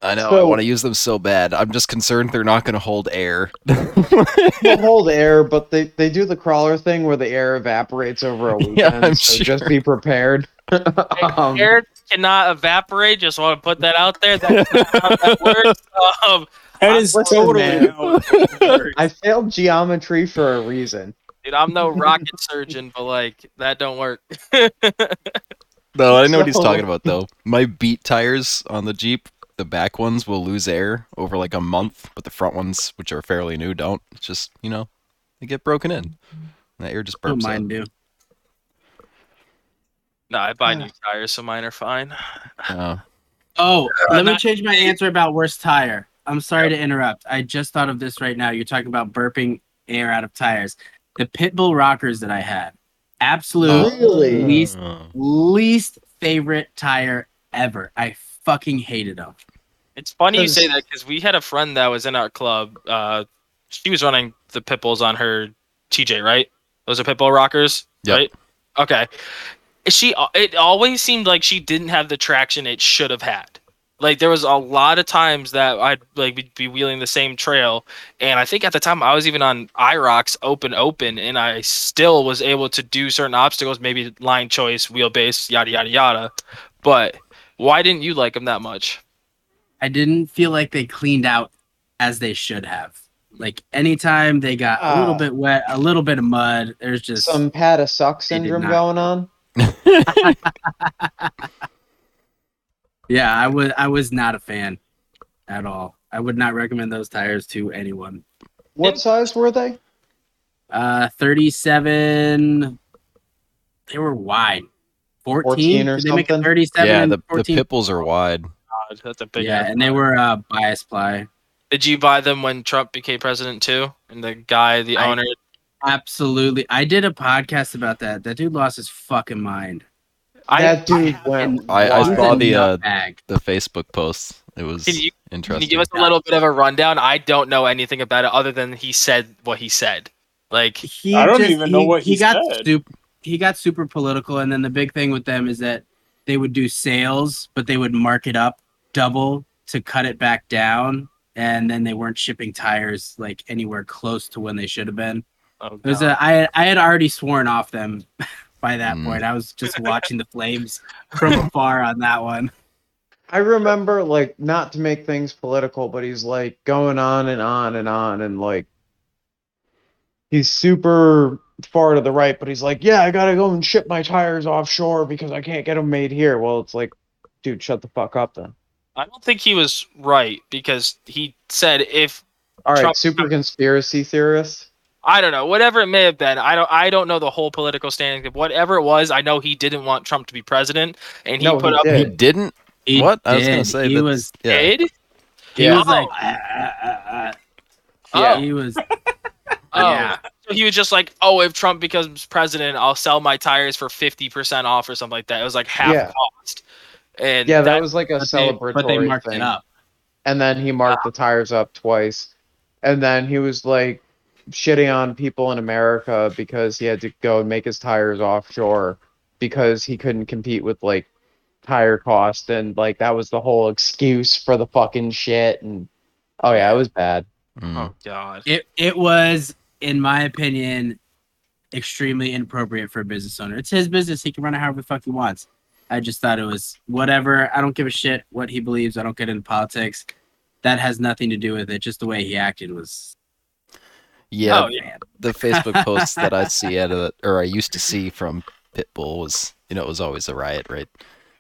I know I want to use them so bad. I'm just concerned they're not going to hold air. They'll hold air, but they, they do the crawler thing where the air evaporates over a weekend. Yeah, I'm so sure. just be prepared. um, Air cannot evaporate. Just want to put that out there. That's not how that works. Um, That is Listen, totally man. how it works. I failed geometry for a reason. dude, I'm no rocket surgeon, but like that don't work. no, I know what he's talking about though. My beat tires on the Jeep, the back ones will lose air over like a month, but the front ones, which are fairly new, don't. It's just you know, they get broken in. The air just Don't burps. mind out. do. no, I buy new tires, so mine are fine. Uh, Oh, let me change my answer about worst tire. I'm sorry to interrupt. I just thought of this right now. You're talking about burping air out of tires. The Pitbull rockers that I had, absolute Really? least uh, least favorite tire ever. I fucking hated them. It's funny you say that because we had a friend that was in our club. Uh, she was running the Pitbulls on her TJ, right? Those are Pitbull rockers, Yep. right? Okay. She it always seemed like she didn't have the traction it should have had. Like there was a lot of times that I'd like be- be wheeling the same trail, and I think at the time I was even on Iroks open open, and I still was able to do certain obstacles, maybe line choice, wheelbase, yada yada yada. But why didn't you like them that much? I didn't feel like they cleaned out as they should have. Like anytime they got a little Ah. bit wet, a little bit of mud, there's just Some pat a suck syndrome going on. yeah, I was I was not a fan at all. I would not recommend those tires to anyone. What size were they? Uh 37 they were wide. 14, 14 or Did they make a something? 37 yeah, and the, the pipples are wide. God, that's a big. yeah, and they were uh bias ply. Did you buy them when Trump became president too? And the guy, the I- owner, Absolutely. I did a podcast about that. That dude lost his fucking mind. I, that dude went. I- I saw the, uh. The Facebook posts. It was Can you, can you give us a little bit of a rundown? I don't know anything about it other than he said what he said. Like, he I don't even know what he got said. Super, he got super political, and then the big thing with them is that they would do sales, but they would mark it up double to cut it back down, and then they weren't shipping tires like anywhere close to when they should have been. oh, It was God. a, I I had already sworn off them by that Mm. point. I was just watching the flames from afar on that one. I remember, like, not to make things political, but he's like going on and on and on, and like, he's super far to the right, but he's like, yeah, I gotta go and ship my tires offshore because I can't get them made here. Well, it's like, dude, shut the fuck up then. I don't think he was right because he said if All right, Trump- super conspiracy theorist. I don't know whatever it may have been. I don't I don't know the whole political standing. Whatever it was, I know he didn't want Trump to be president, and he No, put he up did. He didn't. He what? I was gonna say he that's- was Yeah. did. he Yeah. was like Oh. "Ah, ah, ah, ah." Yeah. he was Oh, yeah. so he was just like, oh, if Trump becomes president, I'll sell my tires for fifty percent off or something like that. It was like half Yeah. cost. And Yeah, that, that, was like a but they, celebratory but they marked thing. it up. and then he marked the tires up twice and then he was like shitting on people in america because he had to go and make his tires offshore because he couldn't compete with like tire cost and like that was the whole excuse for the fucking shit and oh yeah it was bad Mm. oh god. It it was, in my opinion, extremely inappropriate for a business owner. It's his business; he can run it however the fuck he wants. I just thought it was whatever. I don't give a shit what he believes. I don't get into politics. That has nothing to do with it. Just the way he acted was. Yeah, Oh, yeah. the Facebook posts that I see out of it, or I used to see from Pitbull was you know, it was always a riot, right?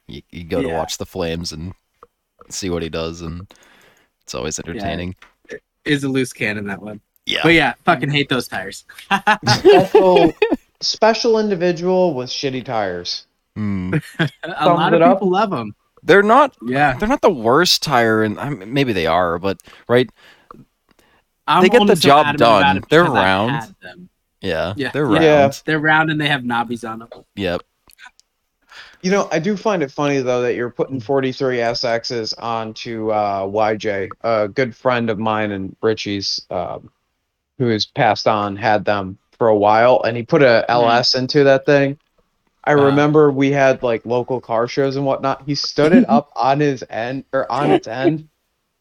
You, you go to watch the flames and see what he does, and it's always entertaining. Is a loose cannon that one. Yeah. But yeah, fucking hate those tires. Special, special individual with shitty tires. Hmm. a lot of it up. people love them. They're not. Yeah, They're not the worst tire, and I mean, maybe they are, but right? I'm They get the job done. They're round. Yeah. Yeah. They're Yeah. round. They're round and they have knobbies on them. Yep. You know, I do find it funny though that you're putting 43 SXs onto uh, YJ. A good friend of mine and Richie's, um, who has passed on, had them for a while, and he put a LS into that thing. I Uh. remember we had like local car shows and whatnot. He stood it up on his end or on its end,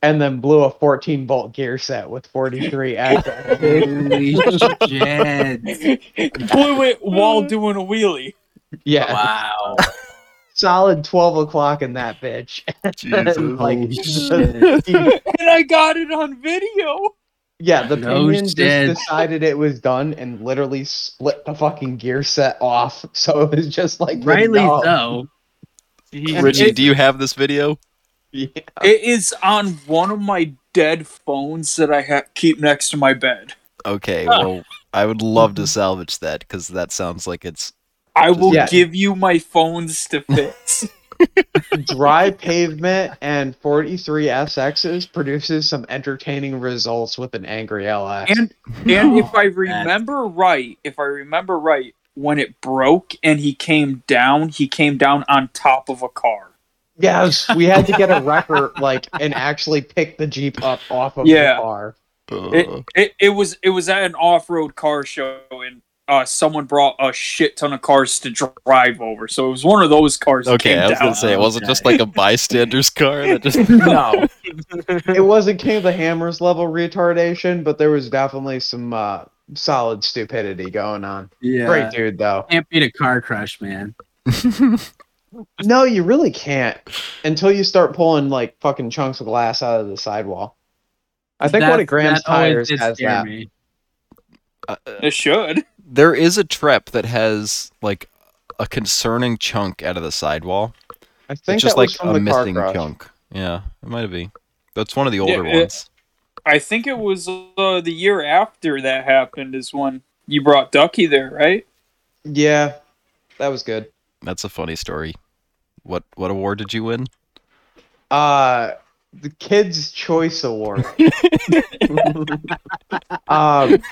and then blew a 14 bolt gear set with 43 SXs. Holy shit! Blew it while doing a wheelie. yeah, Wow. solid 12 o'clock in that bitch. Like, And I got it on video. Yeah, the No pinion just decided it was done and literally split the fucking gear set off. So it was just like the Rightly knob. so. Richie, do you have this video? Yeah. It is on one of my dead phones that I ha- keep next to my bed. Okay, ah. well, I would love to salvage that because that sounds like it's. I will Yeah. give you my phones to fix. Dry pavement and 43 SXs produces some entertaining results with an angry LS. and and if I Oh, remember right, if I remember right, when it broke and he came down, he came down on top of a car. Yes, we had to get a wrecker like and actually pick the Jeep up off of Yeah. the car. It, it it was it was at an off road car show and uh, someone brought a shit ton of cars to drive over. So it was one of those cars. that okay, came I was down. gonna say it wasn't just like a bystander's car that just. No, it wasn't King of the Hammers level retardation, but there was definitely some uh, solid stupidity going on. Yeah. Great dude though. Can't beat a car crush, man. No, you really can't until you start pulling like fucking chunks of glass out of the sidewall. I think one That- of Graham's tires has scare that. me. Uh, It should. there is a trep that has like a concerning chunk out of the sidewall. I think It's just that like was from a the car missing crush. chunk. Yeah, it might be. That's one of the older it- ones. I think it was uh, the year after that happened is when you brought Ducky there, right? Yeah, that was good. That's a funny story. What what award did you win? Uh, the Kids Choice Award. um,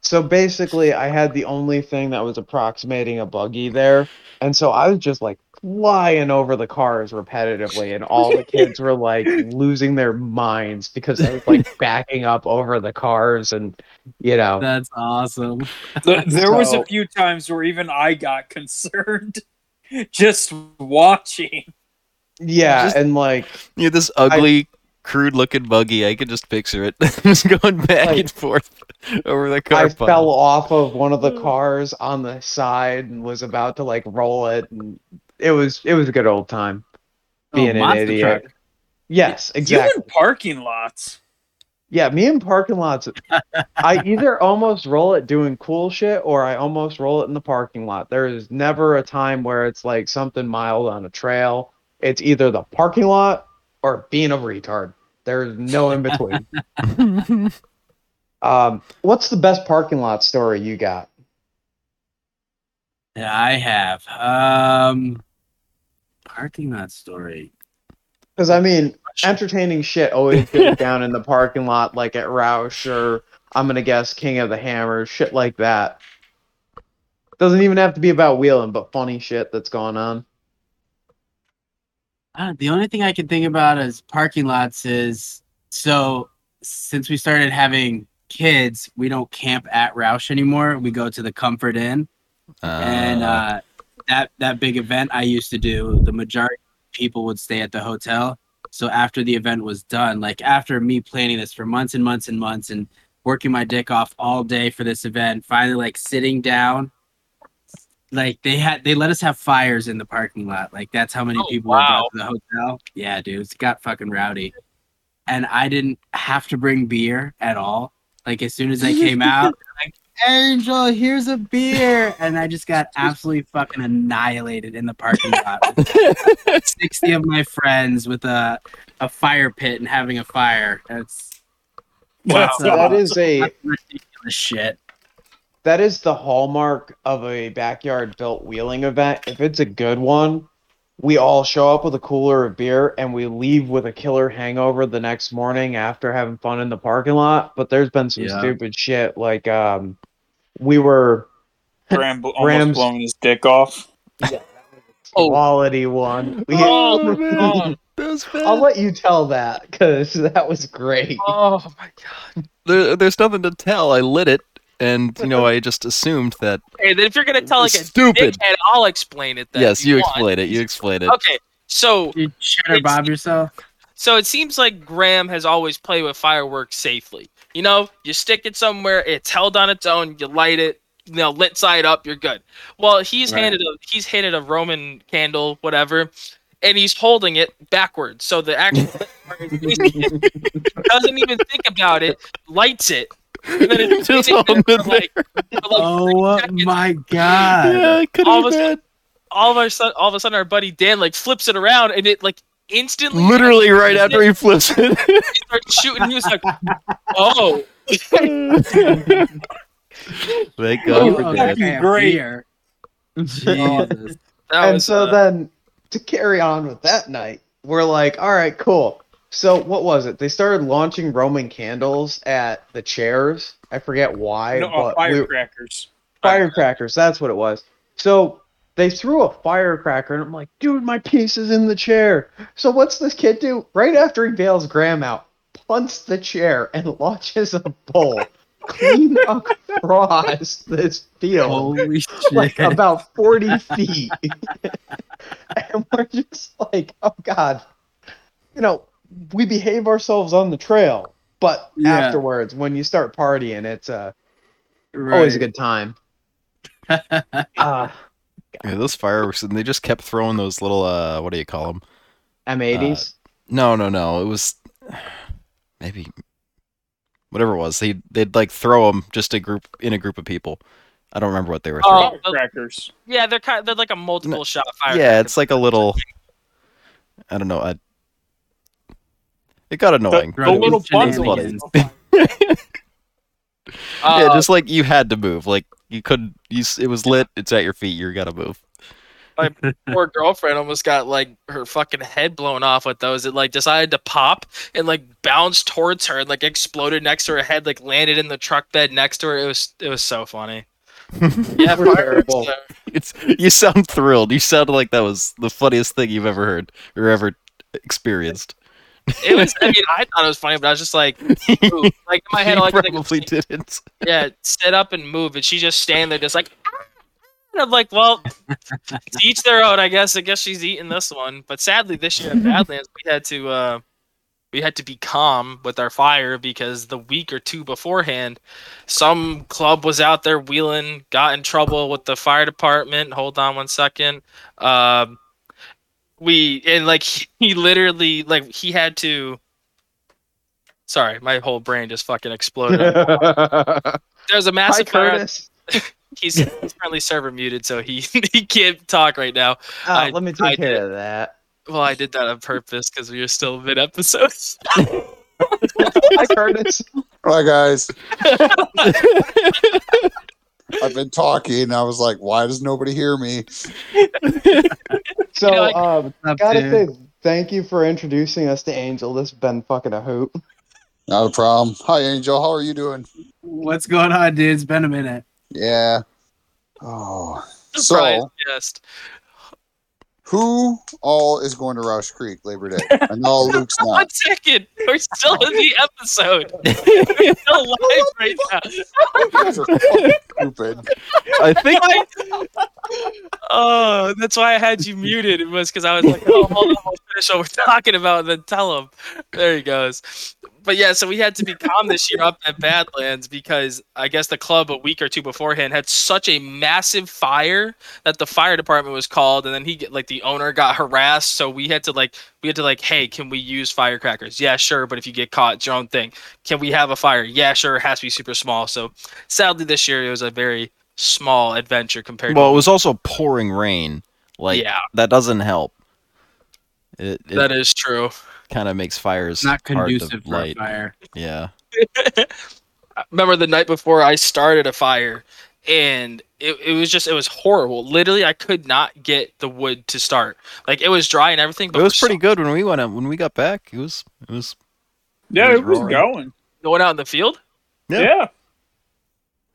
so basically, I had the only thing that was approximating a buggy there, and so I was just like flying over the cars repetitively, and all the kids were like losing their minds because I was like backing up over the cars, and you know, That's awesome. Th- There was a few times where even I got concerned just watching. yeah, Just- and like you Yeah, this ugly, crude looking buggy. I could just picture it just going back Like- and forth over the car I pile. fell off of one of the mm. cars on the side and was about to like roll it, and it was it was a good old time being oh, an idiot. truck. Yes, exactly. in parking lots. Yeah, me in parking lots. I either almost roll it doing cool shit or I almost roll it in the parking lot. There is never a time where it's like something mild on a trail. It's either the parking lot or being a retard. There's no in between. um, what's the best parking lot story you got? Yeah, I have. Um, parking lot story. Because I mean, entertaining shit always goes down in the parking lot, like at Rausch or I'm gonna guess King of the Hammers, shit like that. Doesn't even have to be about wheeling, but funny shit that's going on. Uh, the only thing I can think about as parking lots is so since we started having kids, we don't camp at Rausch anymore. We go to the Comfort Inn, and Uh, uh, that that big event I used to do, the majority of people would stay at the hotel. So after the event was done, like after me planning this for months and months and months and working my dick off all day for this event, finally like sitting down, like they had they let us have fires in the parking lot. Like that's how many Oh, people wow. would go to the hotel. Yeah, dude, it got fucking rowdy. And I didn't have to bring beer at all. Like as soon as I came out, like, Angel, here's a beer. And I just got absolutely fucking annihilated in the parking lot. with 60 of my friends with a, a fire pit and having a fire. That's, Wow. that's, uh, that is a ridiculous shit. that is the hallmark of a backyard built wheeling event. If it's a good one, we all show up with a cooler of beer and we leave with a killer hangover the next morning after having fun in the parking lot. But there's been some Yeah. stupid shit like um we were Graham bl- almost Rams- blowing his dick off. Oh. quality one. We, Oh, man. That was bad. I'll let you tell that because that was great. Oh my god. There, there's nothing to tell. I lit it, and you know, I just assumed that. Hey, then if you're gonna tell like a Stupid. dickhead, I'll explain it then. yes, if you want. explain it. You explain it. Okay, so You cheddar bob yourself? so it seems like Graham has always played with fireworks safely. You know, you stick it somewhere, it's held on its own, you light it, you know, lit side up, you're good. Well, he's Right. handed a he's handed a Roman candle, whatever, and he's holding it backwards. So the actual lit part is facing it. doesn't even think about it, lights it, and then it's Just sitting there holding like, like Oh my god. Yeah, it could all have of a been sudden- all of a sudden, all of a sudden, our buddy Dan like flips it around, and it like instantly literally right after he flips it. he starts shooting. He was like, "Oh, Thank God for Oh, that. okay, Great. Jesus. that and was so uh, then to carry on with that night, we're like, all right, cool. So what was it? They started launching Roman candles at the chairs. I forget why, No, but we- firecrackers. firecrackers. That's what it was. So they threw a firecracker, and I'm like, dude, my piece is in the chair. So what's this kid do? Right after he bails Graham out, punts the chair and launches a bowl clean across this field Holy like about 40 feet. and we're just like, oh God. You know, we behave ourselves on the trail, but Yeah. afterwards, when you start partying, it's uh, always a good time. Uh, Yeah, those fireworks, and they just kept throwing those little, uh, what do you call them? M80s. No, no, no. It was maybe whatever it was. They they'd like throw them just a group in a group of people. I don't remember what they were Oh, throwing. Firecrackers. yeah, they're kind. Of, they're like a multiple shot fire. yeah, it's like a little. I don't know. I, it got annoying. The little Shenanigans. bundle. yeah, Uh, just like you had to move. Like you couldn't. You it was lit. It's at your feet. You gotta move. My poor girlfriend almost got like her fucking head blown off with those. It like decided to pop and like bounced towards her and like exploded next to her head, like landed in the truck bed next to her. It was it was so funny. Yeah, fireworks, terrible. It's you sound thrilled. You sound like that was the funniest thing you've ever heard or ever experienced. It was. I mean, I thought it was funny, but I was just like, like in my head, you all I could think probably was, didn't. yeah, sit up and move, and she just stand there, just like. "Ah." And I'm like, well, to each their own, I guess. I guess she's eating this one, but sadly, this year at Badlands, we had to, uh, we had to be calm with our fire because the week or two beforehand, some club was out there wheeling, got in trouble with the fire department. Hold on one second. Um, we and like he literally like he had to. Sorry, my whole brain just fucking exploded. There's a Hi, massive fire. Curtis. He's, he's currently server muted, so he he can't talk right now. Oh, I- let me I take care did. of that. Well, I did that on purpose because we were still mid episode. Hi, Curtis. Hi guys. I've been talking. I was like, why does nobody hear me? So, like- um, up, gotta dude? say thank you for introducing us to Angel. This has been fucking a hoot. Not a problem. Hi Angel, how are you doing? What's going on, dude? It's been a minute. Yeah. Oh. Surprise So guest. Who all is going to Rausch Creek Labor Day? I know Luke's One not. second, we're still in the episode. We're still live right now. You guys are fucking stupid. I think Oh, that's why I had you muted. It was because I was like, oh, hold on, we'll finish what we're talking about and then tell him. There he goes. But yeah, so we had to be calm this year up at Badlands because I guess the club a week or two beforehand had such a massive fire that the fire department was called, and then he get like the owner got harassed, so we had to like we had to like, hey, can we use firecrackers? Yeah, sure, but if you get caught, it's your own thing. Can we have a fire? Yeah, sure, it has to be super small. So sadly, this year it was a very small adventure compared. To Well, to it was also pouring rain. Like yeah, that doesn't help. It, it that is true. Kind of makes fires Not hard conducive to for a light. fire. Yeah. I remember the night before I started a fire and it, it was just it was horrible. Literally I could not get the wood to start. Like it was dry and everything, but It was pretty some- good when we went out, when we got back. It was it was Yeah, It was it was going. going out in the field. Yeah. Yeah.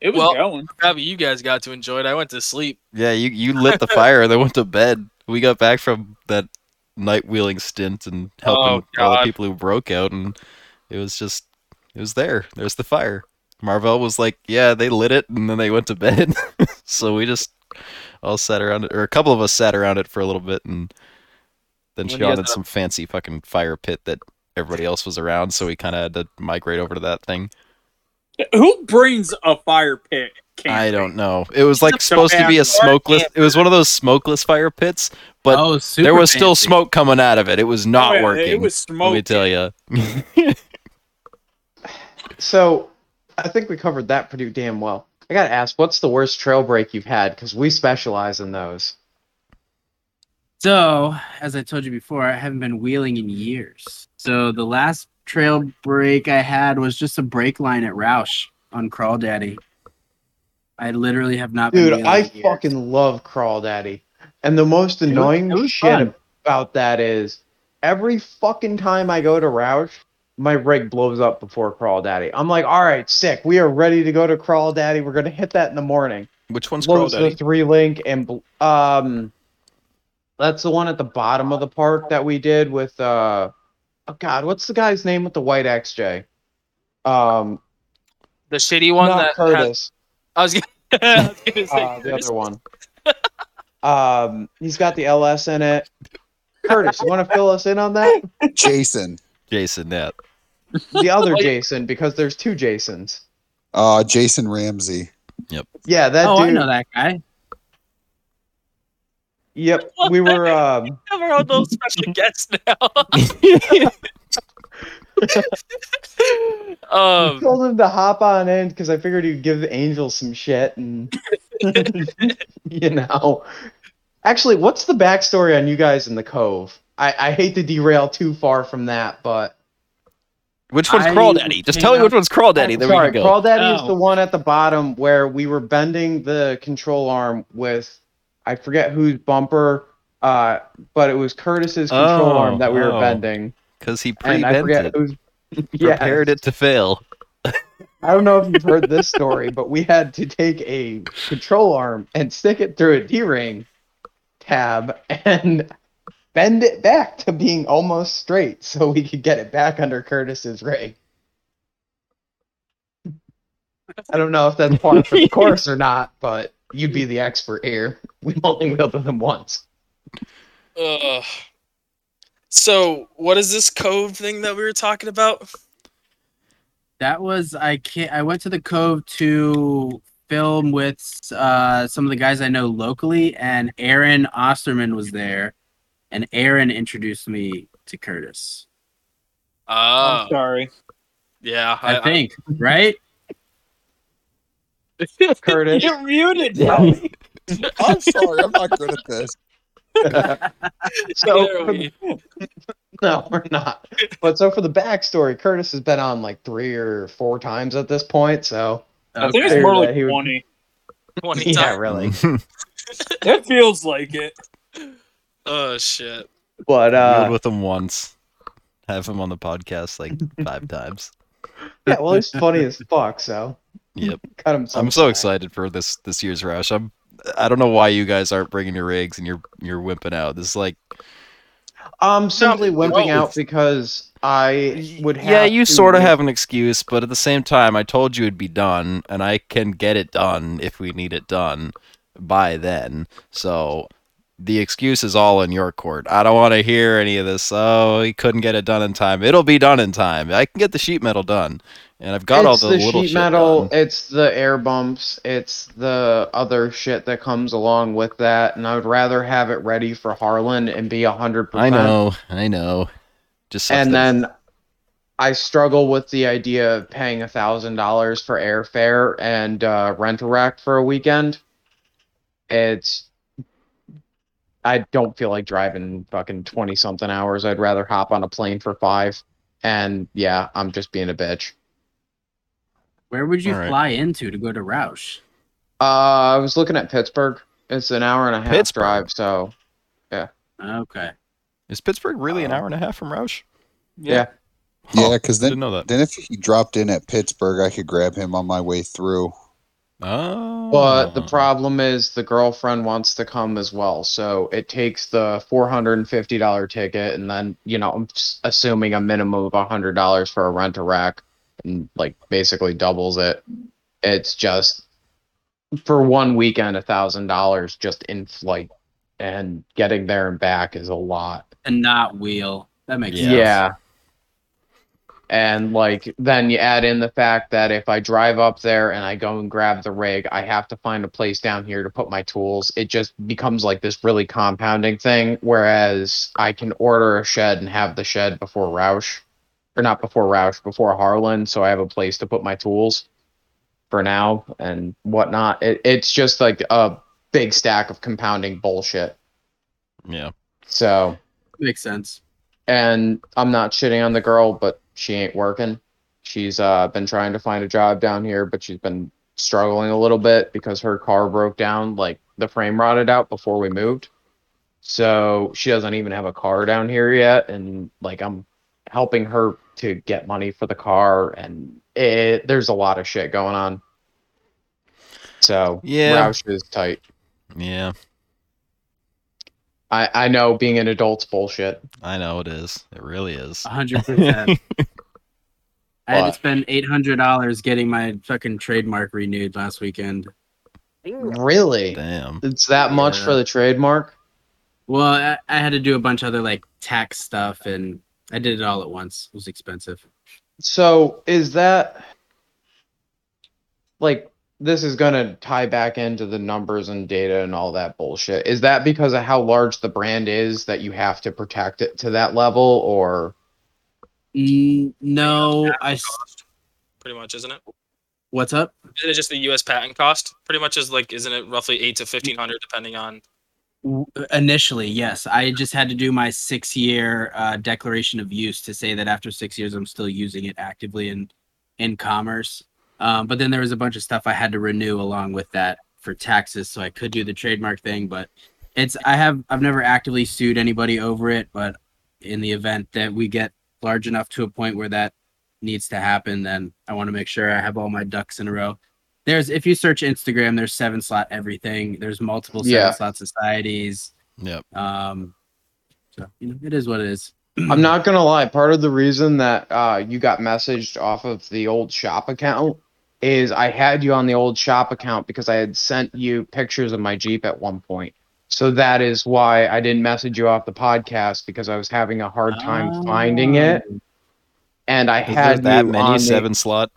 It was Well- going. Probably you guys got to enjoy it. I went to sleep. yeah. You you lit the fire, and then went to bed. We got back from that night wheeling stint and helping Oh, all the people who broke out, and it was just it was there. There's the fire. Marvell was like, yeah, they lit it, and then they went to bed. so we just all sat around it, or a couple of us sat around it for a little bit, and then When you Sean guys some fancy fucking fire pit that everybody else was around, so we kind of had to migrate over to that thing. Who brings a fire pit? I don't know. It was like It's a supposed to be a bad smokeless. It was one of those smokeless fire pits, but oh, super there was still fancy. smoke coming out of it. It was not Oh, yeah, working. It was let me tell you. So, I think we covered that pretty damn well. I gotta ask, what's the worst trail break you've had? Because we specialize in those. So, as I told you before, I haven't been wheeling in years. So the last trail break I had was just a brake line at Rausch on Crawl Daddy. I literally have not Dude, wheeling I in years. fucking love Crawl Daddy. And the most was- annoying it was shit fun. about that is every fucking time I go to Rausch, my rig blows up before Crawl Daddy. I'm like, all right, sick. We are ready to go to Crawl Daddy. We're gonna hit that in the morning. Which one's Crawl Blows the three link and um, that's the one at the bottom of the park that we did with uh, oh god, what's the guy's name with the white XJ? Um, The shitty one not that has, Curtis. I was gonna, I was gonna say uh, the other one. um, he's got the LS in it. Curtis, you want to fill us in on that? Jason. Jason, yeah. The other. Jason, because there's two Jasons. Uh, Jason Ramsey. Yep. Yeah, that oh, dude. I know that guy. Yep, we were. Um, have our own little special guest now. Um, told him to hop on in because I figured he'd give Angel some shit, and you know. Actually, what's the backstory on you guys in the Cove? I, I hate to derail too far from that, but Which one's I Crawl Daddy? Just tell me which one's Crawl Daddy. Then Sorry, we can go. Crawl Daddy is Oh. the one at the bottom where we were bending the control arm with I forget whose bumper, uh, but it was Curtis's control Oh, arm that we were oh. bending. Because he And I forget prevented, who's yeah. prepared it to fail. I don't know if you've heard this story, but we had to take a control arm and stick it through a D ring tab and bend it back to being almost straight so we could get it back under Curtis's rig. I don't know if that's part of the course or not, but you'd be the expert here. We've only wielded them once. Ugh. So, what is this cove thing that we were talking about? That was I can't. I went to the Cove to film with uh, some of the guys I know locally, and Aaron Osterman was there, and Aaron introduced me to Curtis. Oh, I'm sorry. yeah. I, think right. Curtis. You're muted. I'm sorry. I'm not good at this. so Either. No, we're not. But so for the backstory, Curtis has been on like three or four times at this point. So I think it's more like he would- 20. 20 yeah, really. It feels like it. Oh shit. But uh, with him once. Have him on the podcast like five times. yeah, well, he's funny as fuck. So Yep. cut him. I'm so excited for this this year's rush. I'm I don't know why you guys aren't bringing your rigs and you're you're wimping out. This is like I'm simply wimping no. out because I would have. yeah, you to sort of have an excuse, but at the same time, I told you it'd be done, and I can get it done if we need it done by then. So the excuse is all in your court. I don't want to hear any of this. Oh, he couldn't get it done in time. It'll be done in time. I can get the sheet metal done, and I've got all the it's the, little sheet metal. done. It's the air bumps. It's the other shit that comes along with that. And I would rather have it ready for Harlan and be a hundred I know, I know. Just And then I struggle with the idea of paying a thousand dollars for airfare and uh, rent a rack for a weekend. It's I don't feel like driving fucking twenty something hours. I'd rather hop on a plane for five. And yeah, I'm just being a bitch. Where would you All right. fly into to go to Rausch? Uh, I was looking at Pittsburgh. It's an hour and a half Pittsburgh? drive, so yeah. Okay. is Pittsburgh really an uh, hour and a half from Rausch? yeah. Yeah, because then didn't know that. then if he dropped in at Pittsburgh, I could grab him on my way through. Oh, But the oh. problem is the girlfriend wants to come as well, so it takes the four hundred and fifty dollar ticket, and then you know I'm assuming a minimum of hundred dollars for a rent a rack, and like basically doubles it. It's just for one weekend a thousand dollars just in flight, and getting there and back is a lot. And not wheel. That makes Yeah. sense. Yeah. And like then you add in the fact that if I drive up there and I go and grab the rig, I have to find a place down here to put my tools. It just becomes like this really compounding thing. Whereas I can order a shed and have the shed before Rausch, or not before Rausch, before Harlan, so I have a place to put my tools for now and whatnot. It, it's just like a big stack of compounding bullshit. yeah. So Makes sense. and I'm not shitting on the girl, but she ain't working. She's uh been trying to find a job down here, but she's been struggling a little bit because her car broke down, like the frame rotted out before we moved. So she doesn't even have a car down here yet, and like I'm helping her to get money for the car, and it there's a lot of shit going on. So Yeah. Rausch is tight. Yeah, I I know being an adult's bullshit. I know it is. It really is. Hundred percent. I had to spend eight hundred dollars getting my fucking trademark renewed last weekend. Really? Damn. It's that much Yeah. for the trademark? Well, I, I had to do a bunch of other like tax stuff, and I did it all at once. It was expensive. So is that like this is gonna tie back into the numbers and data and all that bullshit. Is that because of how large the brand is that you have to protect it to that level or Mm, no, I Cost, pretty much, isn't it? What's up? Isn't it just the U.S. patent cost? Pretty much is like, isn't it roughly eight to fifteen hundred, depending on? Initially, yes. I just had to do my six year uh, declaration of use to say that after six years, I'm still using it actively in in commerce. Um, but then there was a bunch of stuff I had to renew along with that for taxes, so I could do the trademark thing. But it's I have I've never actively sued anybody over it, but in the event that we get large enough to a point where that needs to happen, then I want to make sure I have all my ducks in a row. There's if you search Instagram, there's seven slot everything. There's multiple seven Yeah. slot societies. Yep. Um, so you know, it is what it is. I'm not gonna lie, part of the reason that uh you got messaged off of the old shop account is I had you on the old shop account because I had sent you pictures of my Jeep at one point. So that is why I didn't message you off the podcast because I was having a hard time oh. finding it. And I Is there had that many on the- seven slot?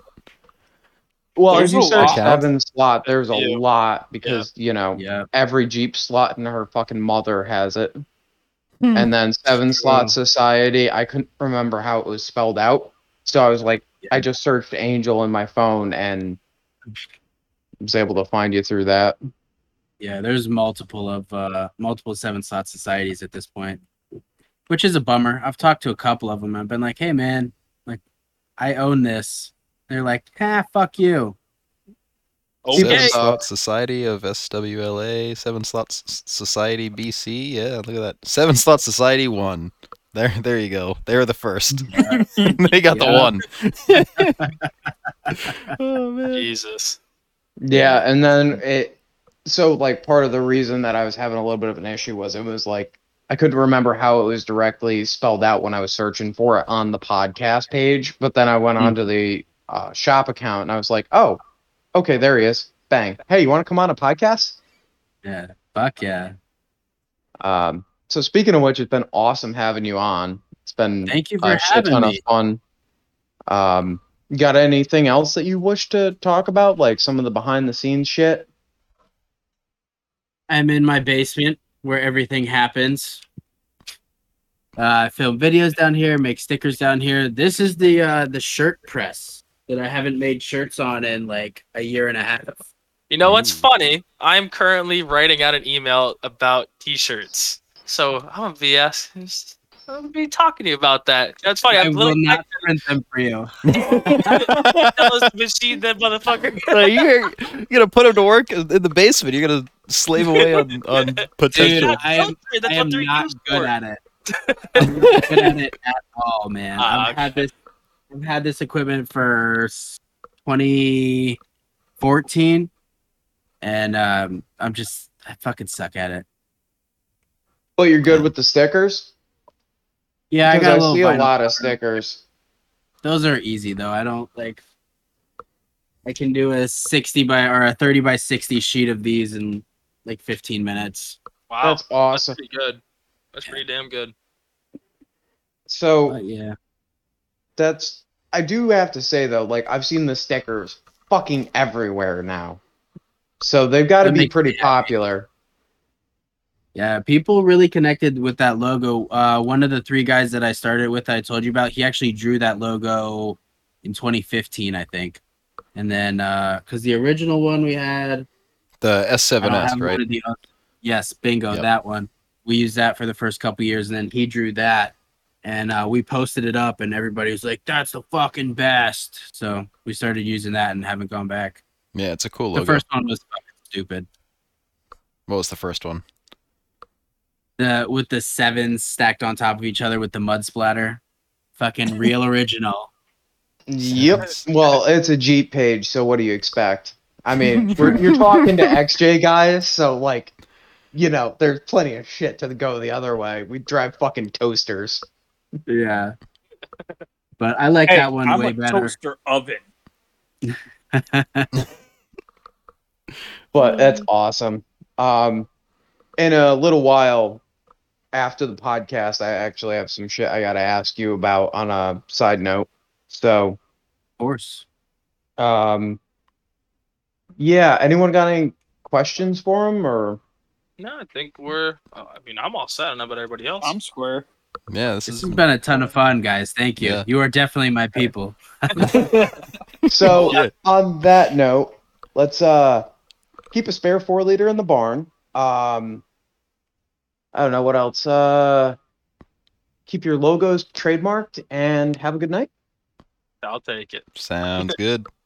Well, There's if you a search seven slot, there's a Yeah. lot because you know Yeah. every Jeep slot and her fucking mother has it. Hmm. And then seven slot society, I couldn't remember how it was spelled out. So I was like, I just searched Angel in my phone and was able to find you through that. Yeah, there's multiple of uh multiple seven slot societies at this point, which is a bummer. I've talked to a couple of them. I've been like, "Hey, man, like, I own this." They're like, "Ah, fuck you." Seven Okay. Slot Society of SWLA, Seven Slot S- Society BC. Yeah, look at that. Seven Slot Society one. There, there you go. They're the first. they got the one. oh man. Jesus. Yeah, and then it so like part of the reason that I was having a little bit of an issue was it was like I couldn't remember how it was directly spelled out when I was searching for it on the podcast page, but then I went Hmm. onto the uh, shop account and I was like, "Oh, okay, there he is." Bang. Hey, you want to come on a podcast? Yeah, fuck yeah. Um, so speaking of which, it's been awesome having you on. It's been Thank you for a shit having ton me. of fun. Um, you got anything else that you wish to talk about, like some of the behind the scenes shit? I'm in my basement where everything happens. Uh, I film videos down here, make stickers down here. This is the uh, the shirt press that I haven't made shirts on in like a year and a half. You know what's funny? I'm currently writing out an email about t-shirts. So I'm gonna be asking, I'm gonna be talking to you about that. That's funny. I I'm will literally not print them for you. tell us the machine that motherfucker. So you're, you're gonna put him to work in the basement. You're gonna slave away on, on potential. Dude, I am, That's I what am not good for. at it. I'm not good at it at all, man. Ah, I've had this. I've had this equipment for 2014, and um, I'm just I fucking suck at it. But you're good with the stickers? Yeah, I got a little. see a vinyl lot of stickers. Those are easy though. I don't like. I can do a 60 by or a 30 by 60 sheet of these in like 15 minutes. Wow, That's awesome. pretty good. That's pretty damn good. So But yeah, that's I do have to say though, like I've seen the stickers fucking everywhere now. So they've got to be pretty popular. happy. Yeah. People really connected with that logo. Uh, one of the three guys that I started with, I told you about, he actually drew that logo in 2015, I think. And then, uh, because the original one we had, The I don't S7S, right? the yes, bingo, Yep. that one. We used that for the first couple years, and then he drew that, and uh, we posted it up, and everybody was like, "That's the fucking best." So we started using that and haven't gone back. Yeah, it's a cool The logo. first one was fucking stupid. What was the first one? The with the sevens stacked on top of each other with the mud splatter, fucking real original. Yep. Well, it's a Jeep page, so what do you expect? I mean, we're, you're talking to XJ guys, so like, you know, there's plenty of shit to go the other way. We drive fucking toasters. Yeah. But I like Hey, that one I'm way a better. toaster oven. But that's awesome. Um, in a little while after the podcast, I actually have some shit I got to ask you about on a side note. So, Of course. um, yeah, anyone got any questions for him or? No, I think we're. Uh, I mean, I'm all set. I don't know about everybody else. I'm square. Yeah, this This is has been a ton of fun, guys. Thank you. Yeah. You are definitely my people. So Yeah. on that note, let's uh keep a spare four liter in the barn. Um I don't know what else. Uh keep your logos trademarked and have a good night. I'll take it. sounds good.